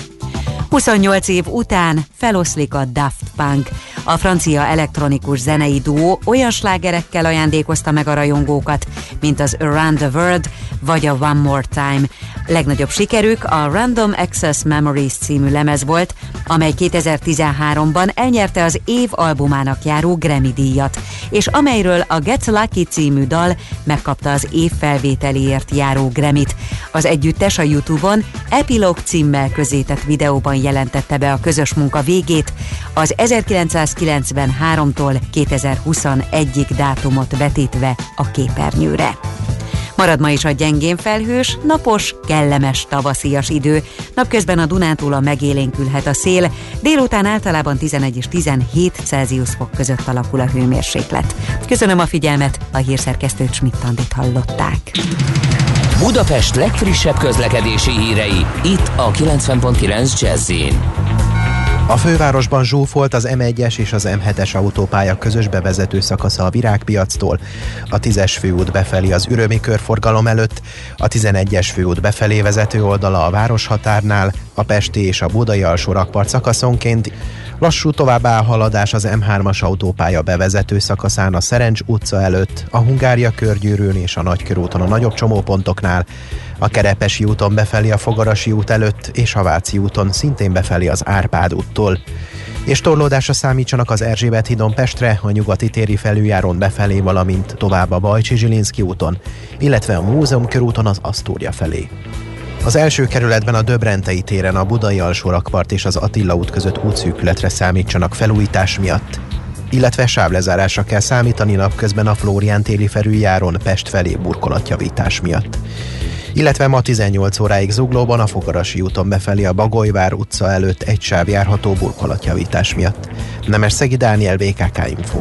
28 év után feloszlik a Daft Punk. A francia elektronikus zenei duó olyan slágerekkel ajándékozta meg a rajongókat, mint az Around the World vagy a One More Time. Legnagyobb sikerük a Random Access Memories című lemez volt, amely 2013-ban elnyerte az év albumának járó Grammy díjat, és amelyről a Get Lucky című dal megkapta az év felvételiért járó Grammy-t. Az együttes a Youtube-on Epilogue címmel közétett videóban jelentette be a közös munka végét, az 1993-tól 2021-ig dátumot vetítve a képernyőre. Marad ma is a gyengén felhős, napos, kellemes tavaszias idő. Napközben a Dunántúl a megélénkülhet a szél, délután általában 11 és 17 Celsius fok között alakul a hőmérséklet. Köszönöm a figyelmet, a hírszerkesztőt Schmidt-Tandit hallották.
Budapest legfrissebb közlekedési hírei, itt a 90.9 jazz
a fővárosban zsúfolt az M1-es és az M7-es autópálya közös bevezető szakasza a Virágpiactól, a 10-es főút befelé az Ürömi körforgalom előtt, a 11-es főút befelé vezető oldala a városhatárnál, a Pesti és a Budai alsó rakpart szakaszonként, Lassú tovább haladás az M3-as autópálya bevezető szakaszán a Szerencs utca előtt, a Hungária körgyűrűn és a Nagykörúton a nagyobb csomópontoknál, a Kerepesi úton befelé a Fogarasi út előtt és a Váci úton szintén befelé az Árpád úttól. És torlódásra számítsanak az Erzsébet hídon Pestre, a nyugati téri felüljáron befelé, valamint tovább a Bajcsi Zsilinszki úton, illetve a Múzeum körúton az Asztória felé. Az első kerületben a Döbrentei téren a Budai alsórakpart és az Attila út között útszűkületre számítsanak felújítás miatt illetve sávlezárásra kell számítani napközben a Flórián téli felüljáron Pest felé burkolatjavítás miatt. Illetve ma 18 óráig Zuglóban a Fogarasi úton befelé a Bagolyvár utca előtt egy sáv járható burkolatjavítás miatt. Nemes Szegi Dániel, BKK Info.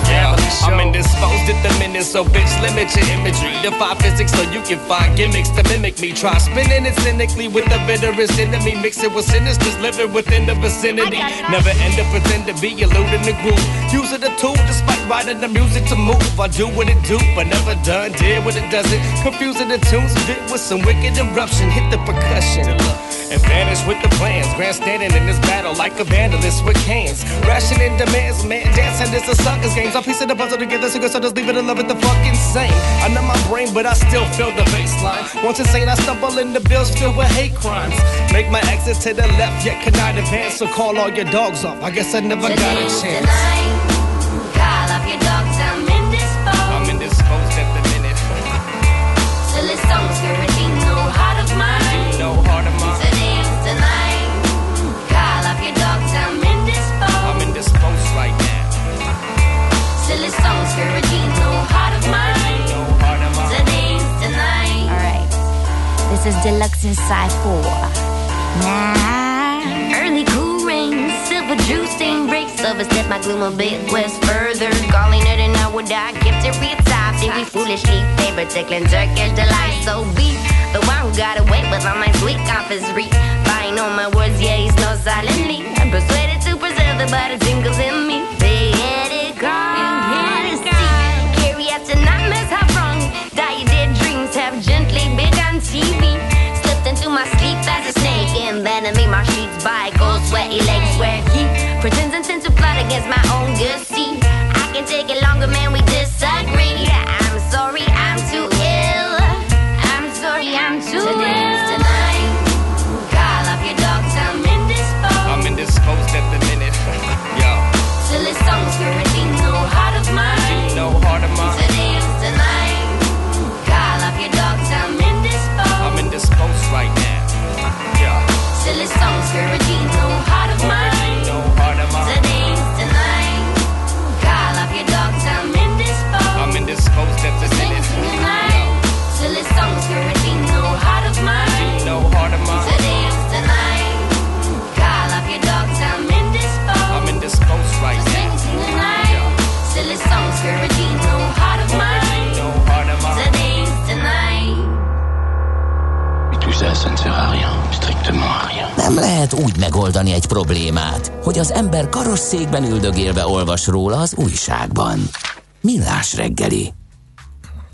Yeah, so bitch, limit your imagery. Defy physics so you can find gimmicks to mimic me. Try spinning it cynically with the bitterest enemy. Mix it with sinisters living within the vicinity. Never end up pretend to be eluding the groove. Use it a tool despite writing the music to move. I do what it do, but never done. Did what it doesn't. Confusing the tunes, bit with some wicked eruption. Hit the percussion and vanish with the plans. Grandstanding in this battle like a vandalist with cans. Rationing demands, man, dancing is a sucker's games. I piece of the puzzle together, so so just leave it and love it the fucking same. I know my brain, but I still feel the baseline. Once insane, I stumble in the bills filled with hate crimes. Make my exit to the left, yet cannot advance, so call all your dogs off. I guess I never got a chance.
This is Deluxe Inside 4. Nah, early cool rain, silver
juice stain breaks overstep my gloom a bit was further. Calling it I would I kept it real time see we foolishly favor tickling Turkish delight so be the one who got away with all my sweet confissery buying on my words yeah he's no silently I'm persuaded to preserve the butter tingles in me TV slipped into my sleep as a snake. And made my sheets by cold sweaty legs where he pretends intent to plot against my own good seed I can take it
Nem lehet úgy megoldani egy problémát, hogy az ember karosszékben üldögélve olvas róla az újságban. Millás reggeli.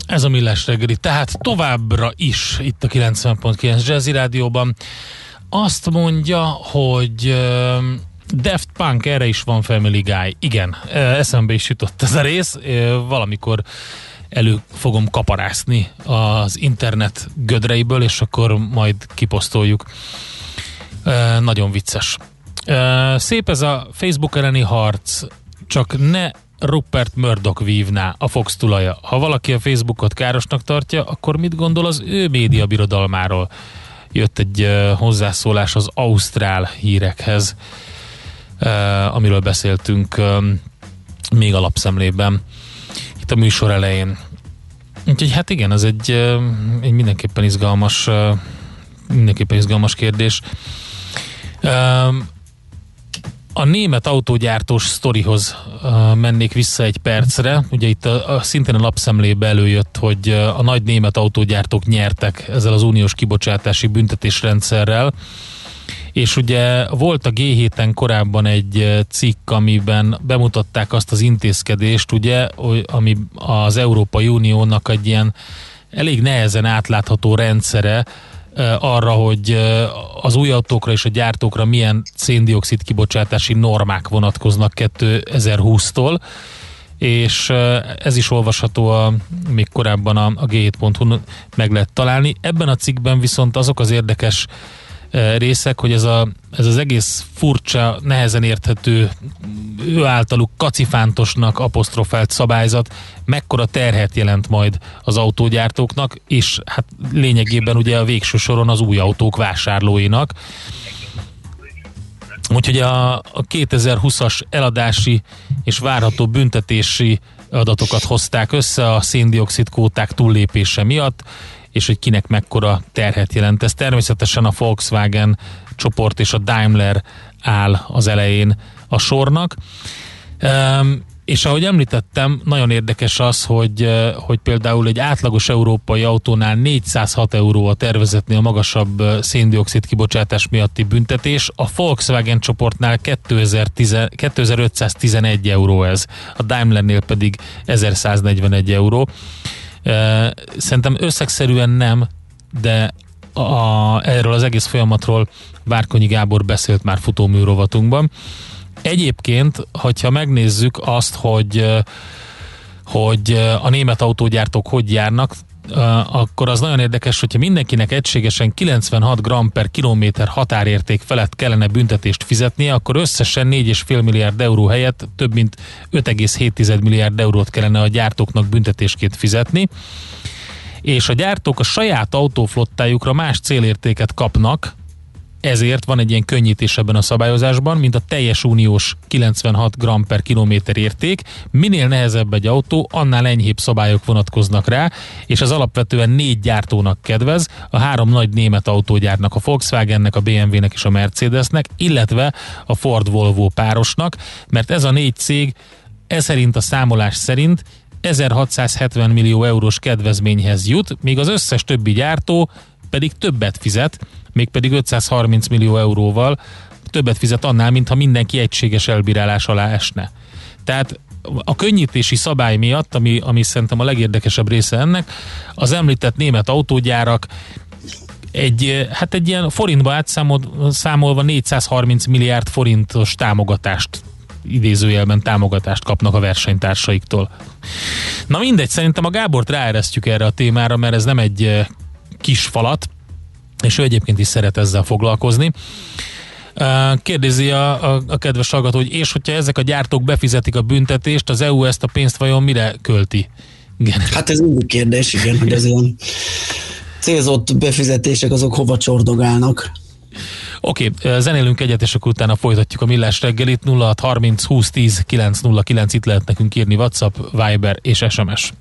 Ez a Millás reggeli. Tehát továbbra is itt a 90.9 Jazzy Rádióban. Azt mondja, hogy ö, Daft Punk, erre is van Family Guy. Igen, eszembe is jutott ez a rész. Valamikor elő fogom kaparászni az internet gödreiből, és akkor majd kiposztoljuk. Nagyon vicces. Szép ez a Facebook elleni harc, csak ne Rupert Murdoch vívná a Fox tulaja. Ha valaki a Facebookot károsnak tartja, akkor mit gondol az ő média birodalmáról? Jött egy hozzászólás az Ausztrál hírekhez, amiről beszéltünk még a lapszemlében itt a műsor elején. Úgyhogy hát igen, ez egy, egy mindenképpen izgalmas mindenképpen izgalmas kérdés. A német autógyártós sztorihoz mennék vissza egy percre. Ugye itt a, a, szintén a lapszemlébe előjött, hogy a nagy német autógyártók nyertek ezzel az uniós kibocsátási büntetésrendszerrel. És ugye volt a G7-en korábban egy cikk, amiben bemutatták azt az intézkedést, ugye, ami az Európai Uniónak egy ilyen elég nehezen átlátható rendszere, arra, hogy az új autókra és a gyártókra milyen széndiokszid kibocsátási normák vonatkoznak 2020-tól, és ez is olvasható a, még korábban a, a g7.hu-n meg lehet találni. Ebben a cikkben viszont azok az érdekes ö, részek, hogy ez, a, ez az egész furcsa, nehezen érthető, ő általuk kacifántosnak apostrofált szabályzat mekkora terhet jelent majd az autógyártóknak, és hát lényegében ugye a végső soron az új autók vásárlóinak. Úgyhogy a, a 2020-as eladási és várható büntetési adatokat hozták össze a széndiokszid kvóták túllépése miatt, és hogy kinek mekkora terhet jelent. Ez természetesen a Volkswagen csoport és a Daimler áll az elején a sornak. És ahogy említettem, nagyon érdekes az, hogy, hogy például egy átlagos európai autónál 406 euró a tervezetnél magasabb eh, széndiokszid kibocsátás miatti büntetés, a Volkswagen csoportnál 2010, 2511 euró ez, a Daimlernél pedig 1141 euró. Szerintem összegszerűen nem, de a, erről az egész folyamatról Várkonyi Gábor beszélt már futóműrovatunkban. Egyébként, hogyha megnézzük azt, hogy hogy a német autógyártók hogy járnak, akkor az nagyon érdekes, hogyha mindenkinek egységesen 96 g per kilométer határérték felett kellene büntetést fizetnie, akkor összesen 4,5 milliárd euró helyett több mint 5,7 milliárd eurót kellene a gyártóknak büntetésként fizetni. És a gyártók a saját autóflottájukra más célértéket kapnak, ezért van egy ilyen könnyítés ebben a szabályozásban, mint a teljes uniós 96 g per kilométer érték. Minél nehezebb egy autó, annál enyhébb szabályok vonatkoznak rá, és az alapvetően négy gyártónak kedvez, a három nagy német autógyárnak, a Volkswagennek, a BMW-nek és a Mercedesnek, illetve a Ford-Volvo párosnak, mert ez a négy cég ez szerint a számolás szerint 1670 millió eurós kedvezményhez jut, míg az összes többi gyártó pedig többet fizet, mégpedig 530 millió euróval többet fizet annál, mintha mindenki egységes elbírálás alá esne. Tehát a könnyítési szabály miatt, ami, ami szerintem a legérdekesebb része ennek, az említett német autógyárak egy, hát egy ilyen forintba átszámolva 430 milliárd forintos támogatást idézőjelben támogatást kapnak a versenytársaiktól. Na mindegy, szerintem a Gábort ráeresztjük erre a témára, mert ez nem egy eh, kis falat, és ő egyébként is szeret ezzel foglalkozni. Kérdezi a, a, a kedves hallgató, hogy és hogyha ezek a gyártók befizetik a büntetést, az EU ezt a pénzt vajon mire költi?
Igen. Hát ez mindig kérdés, igen, hogy az ilyen célzott befizetések azok hova csordogálnak.
Oké, okay, zenélünk egyet, és akkor utána folytatjuk a millás reggelit. 0630 20 10 909 itt lehet nekünk írni WhatsApp, Viber és SMS.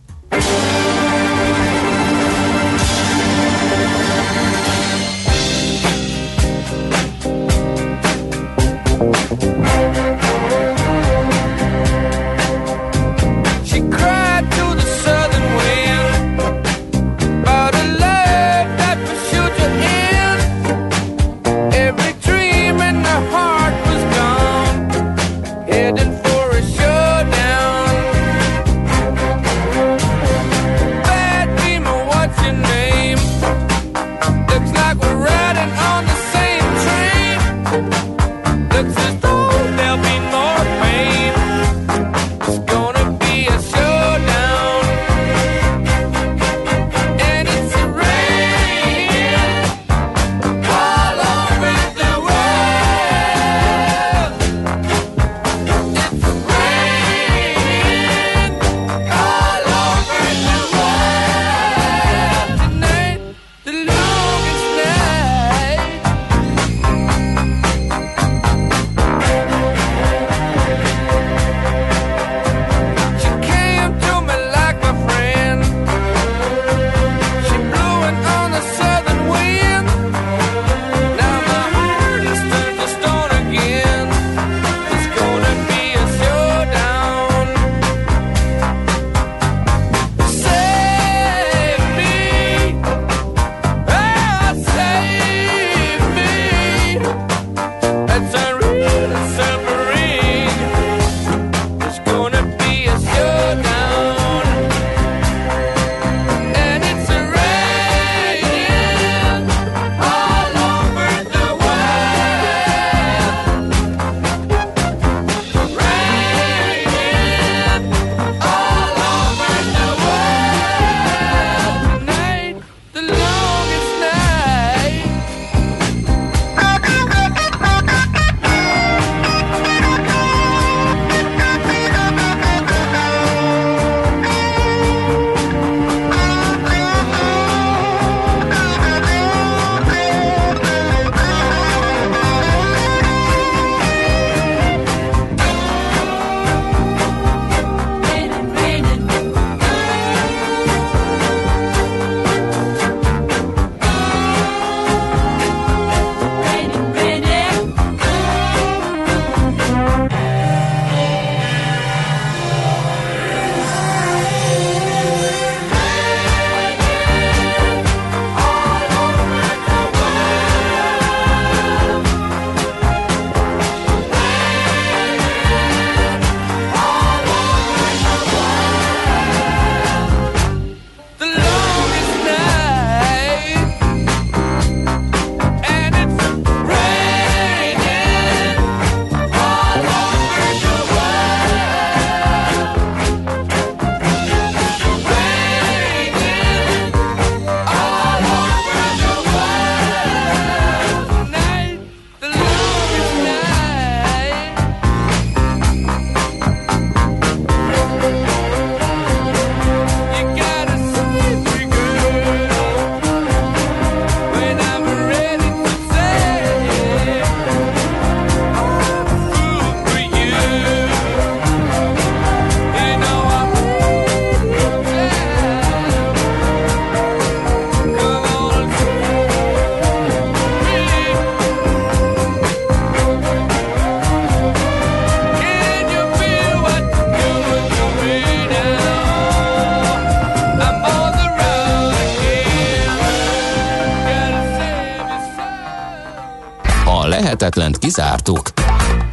Kizártuk.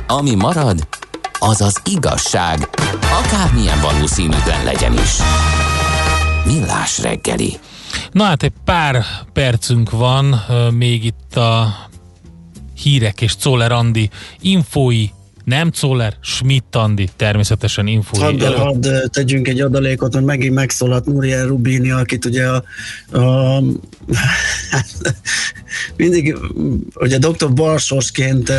Ami marad, az az igazság, akármilyen valószínűtlen legyen is. Millás reggeli.
Na hát egy pár percünk van még itt a hírek és Czoller Andi infói, nem Czoller, Schmidt Andi természetesen infói.
Hadd,
előtt.
hadd tegyünk egy adalékot, hogy megint megszólalt Muriel Rubini, akit ugye a, a mindig ugye dr. Barsosként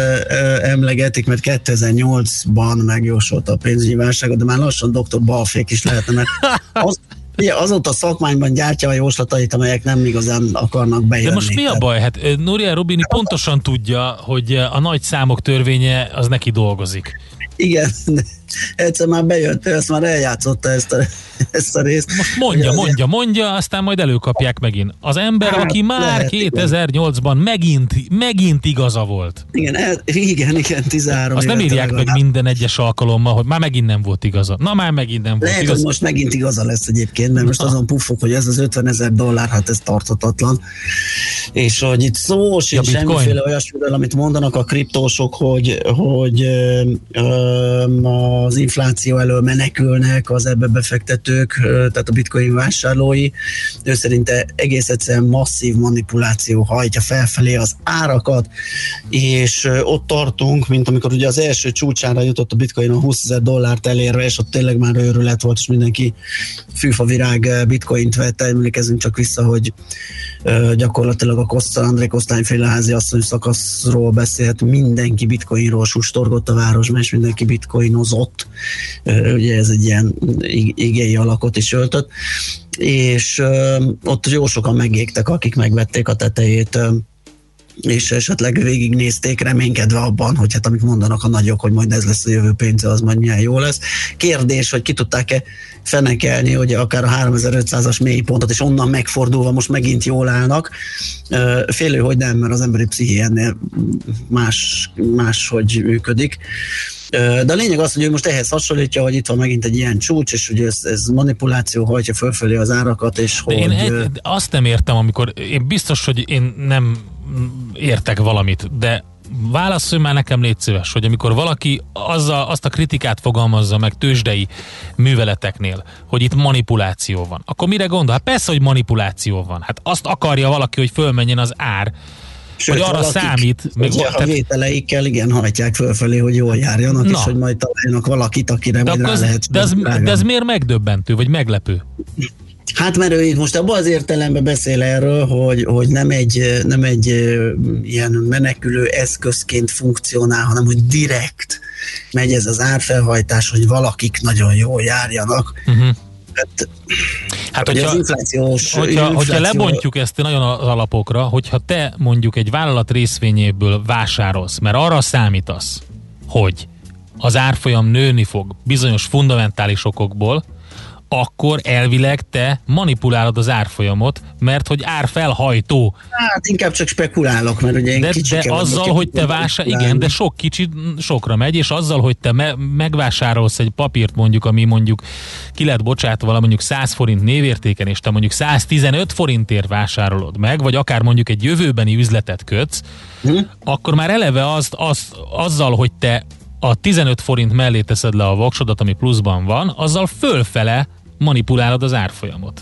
emlegetik, mert 2008-ban megjósolta a pénzügyi válságot, de már lassan dr. Balfék is lehetne, mert az, ugye, azóta szakmányban gyártja a jóslatait, amelyek nem igazán akarnak bejönni.
De most mi a baj? Hát ö, Nuria Rubini pontosan tudja, hogy a nagy számok törvénye az neki dolgozik.
Igen, egyszer már bejött, ő ezt már eljátszotta ezt a, ezt a részt.
Most mondja, mondja, mondja, aztán majd előkapják megint. Az ember,
Hát,
aki már
lehet, igen.
2008-ban megint, megint igaza volt.
Igen, el, igen, igen, 13
Azt nem írják meg minden egyes alkalommal, hogy már megint nem volt igaza. Na már megint nem volt
Lehet,
igaza.
hogy most megint igaza lesz egyébként, mert most azon puffog, hogy ez az 50 ezer dollár, hát ez tarthatatlan. És hogy itt szó sincs
Ja,
semmiféle olyasmiről, amit mondanak a kriptósok, hogy, hogy ö, ö, az infláció elől menekülnek az ebbe befektetők, tehát a bitcoin vásárlói. Ő szerinte egész egyszerűen masszív manipuláció hajtja felfelé az árakat, és ott tartunk, mint amikor ugye az első csúcsára jutott a bitcoin a 20 ezer dollárt elérve, és ott tényleg már őrület volt, és mindenki fűfavirág bitcoint vett, emlékezünk csak vissza, hogy gyakorlatilag a Koszta, André Kosztányféle házi asszony szakaszról beszélt, mindenki bitcoinról sustorgott a városban, és mindenki bitcoinozott. Ö, Ugye ez egy ilyen ig- igéi alakot is öltött. És ott jó sokan megégtek, akik megvették a tetejét és esetleg végignézték, reménykedve abban, hogy hát amit mondanak a nagyok, hogy majd ez lesz a jövő pénze, az majd milyen jó lesz. Kérdés, hogy ki tudták-e fenekelni, hogy akár a 3500-as mélypontot, és onnan megfordulva most megint jól állnak. Félő, hogy nem, mert az emberi psziché ennél más, más hogy működik. De a lényeg az, hogy ő most ehhez hasonlítja, hogy itt van megint egy ilyen csúcs, és ugye ez, ez manipuláció hajtja fölfelé az árakat, és
De
hogy...
én egy, azt nem értem, amikor én biztos, hogy én nem értek valamit, de válaszolj már nekem, légy szíves, hogy amikor valaki azzal, azt a kritikát fogalmazza meg tőzsdei műveleteknél, hogy itt manipuláció van, akkor mire gondol? Hát persze, hogy manipuláció van. Hát azt akarja valaki, hogy fölmenjen az ár, hogy arra
valakik,
számít.
Még
Még,
a vételeikkel igen hajtják fölfelé, hogy jól járjanak,
Na.
és hogy majd találjanak valakit, akire
de,
majd rá
az,
lehet.
de,
drágán.
de ez miért megdöbbentő, vagy meglepő?
Hát mert ő itt most abban az értelemben beszél erről, hogy, hogy nem, egy, nem egy ilyen menekülő eszközként funkcionál, hanem hogy direkt megy ez az árfelhajtás, hogy valakik nagyon jól járjanak.
Uh-huh.
Hát,
Hát,
Ugye
hogyha,
az inflációs-
hogyha,
infláció-
hogyha lebontjuk ezt nagyon az alapokra, hogyha te mondjuk egy vállalat részvényéből vásárolsz, mert arra számítasz, hogy az árfolyam nőni fog bizonyos fundamentális okokból, akkor elvileg te manipulálod az árfolyamot, mert hogy árfelhajtó.
hát inkább csak spekulálok, mert ugye én
De, de azzal, hogy te
spekulálni.
igen, de sok kicsit sokra megy, és azzal, hogy te me- megvásárolsz egy papírt mondjuk, ami mondjuk ki lett bocsátva mondjuk 100 forint névértéken, és te mondjuk 115 forintért vásárolod meg, vagy akár mondjuk egy jövőbeni üzletet kötsz,
hm?
akkor már eleve azt, azt, azzal, hogy te a 15 forint mellé teszed le a voksodat, ami pluszban van, azzal fölfele manipulálod az árfolyamot.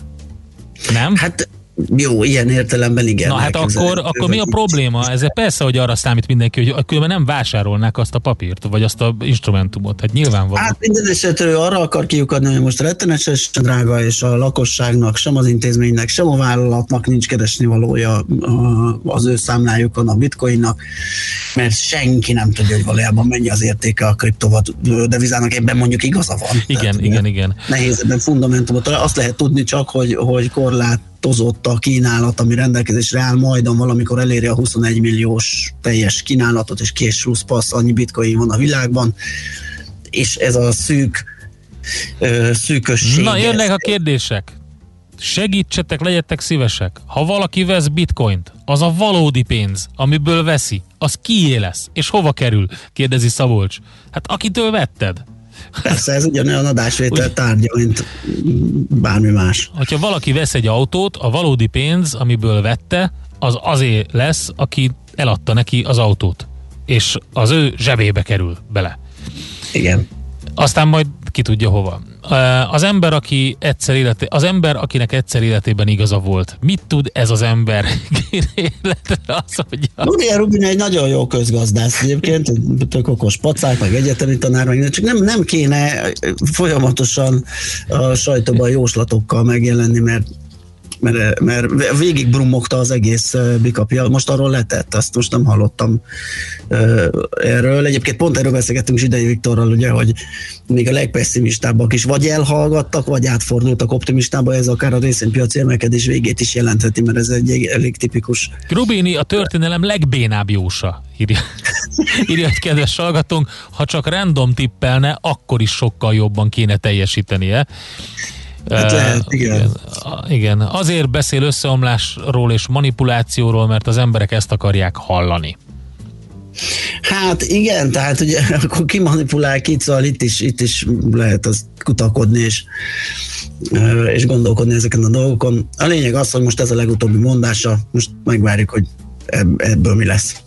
Nem?
Hát jó, ilyen értelemben igen.
Na hát akkor, akkor mi a probléma? Ez persze, hogy arra számít mindenki, hogy különben nem vásárolnák azt a papírt, vagy azt a instrumentumot. Hát nyilvánvaló.
Hát minden esetre ő arra akar kiukadni, hogy most rettenetesen drága, és a lakosságnak, sem az intézménynek, sem a vállalatnak nincs keresni valója az ő számlájukon a bitcoinnak, mert senki nem tudja, hogy valójában mennyi az értéke a kriptodevizának, ebben mondjuk igaza van.
igen, igen, igen.
Nehéz ebben fundamentumot. Azt lehet tudni csak, hogy, hogy korlátozott a kínálat, ami rendelkezésre áll, majdan valamikor eléri a 21 milliós teljes kínálatot, és kés plusz passz, annyi bitcoin van a világban, és ez a szűk szűkösség.
Na, jönnek a kérdések. Segítsetek, legyetek szívesek. Ha valaki vesz bitcoint, az a valódi pénz, amiből veszi, az kié lesz, és hova kerül? Kérdezi Szabolcs. Hát akitől vetted?
Persze, ez ugyanolyan adásvétel tárgya, mint bármi más.
Hogyha valaki vesz egy autót, a valódi pénz, amiből vette, az azért lesz, aki eladta neki az autót. és az ő zsebébe kerül bele.
Igen.
Aztán majd ki tudja hova. Az ember, aki egyszer élete, az ember, akinek egyszer életében igaza volt. Mit tud ez az ember életre az, hogy...
Nuria Rubin egy nagyon jó közgazdász egyébként, tök okos pacák, meg egyetemi tanár, meg csak nem, nem kéne folyamatosan a sajtóban jóslatokkal megjelenni, mert mert, mert végig brummogta az egész bikapja. Most arról letett, azt most nem hallottam erről. Egyébként pont erről beszélgettünk Zsidai Viktorral, ugye, hogy még a legpesszimistábbak is vagy elhallgattak, vagy átfordultak optimistába, ez akár a részvénypiaci emelkedés végét is jelentheti, mert ez egy elég tipikus.
Rubini a történelem legbénább jósa, írja, írja egy kedves hallgatónk. Ha csak random tippelne, akkor is sokkal jobban kéne teljesítenie.
Hát lehet, igen. igen.
Igen, azért beszél összeomlásról és manipulációról, mert az emberek ezt akarják hallani.
Hát igen, tehát ugye akkor ki manipulál kit, szóval itt is, itt is lehet az kutakodni és, és gondolkodni ezeken a dolgokon. A lényeg az, hogy most ez a legutóbbi mondása, most megvárjuk, hogy ebből mi lesz.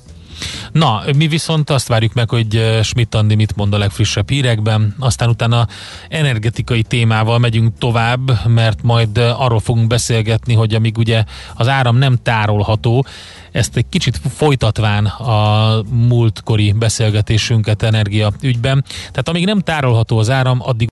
Na, mi viszont azt várjuk meg, hogy Schmidt Andi mit mond a legfrissebb hírekben, aztán utána energetikai témával megyünk tovább, mert majd arról fogunk beszélgetni, hogy amíg ugye az áram nem tárolható, ezt egy kicsit folytatván a múltkori beszélgetésünket energia ügyben. Tehát amíg nem tárolható az áram, addig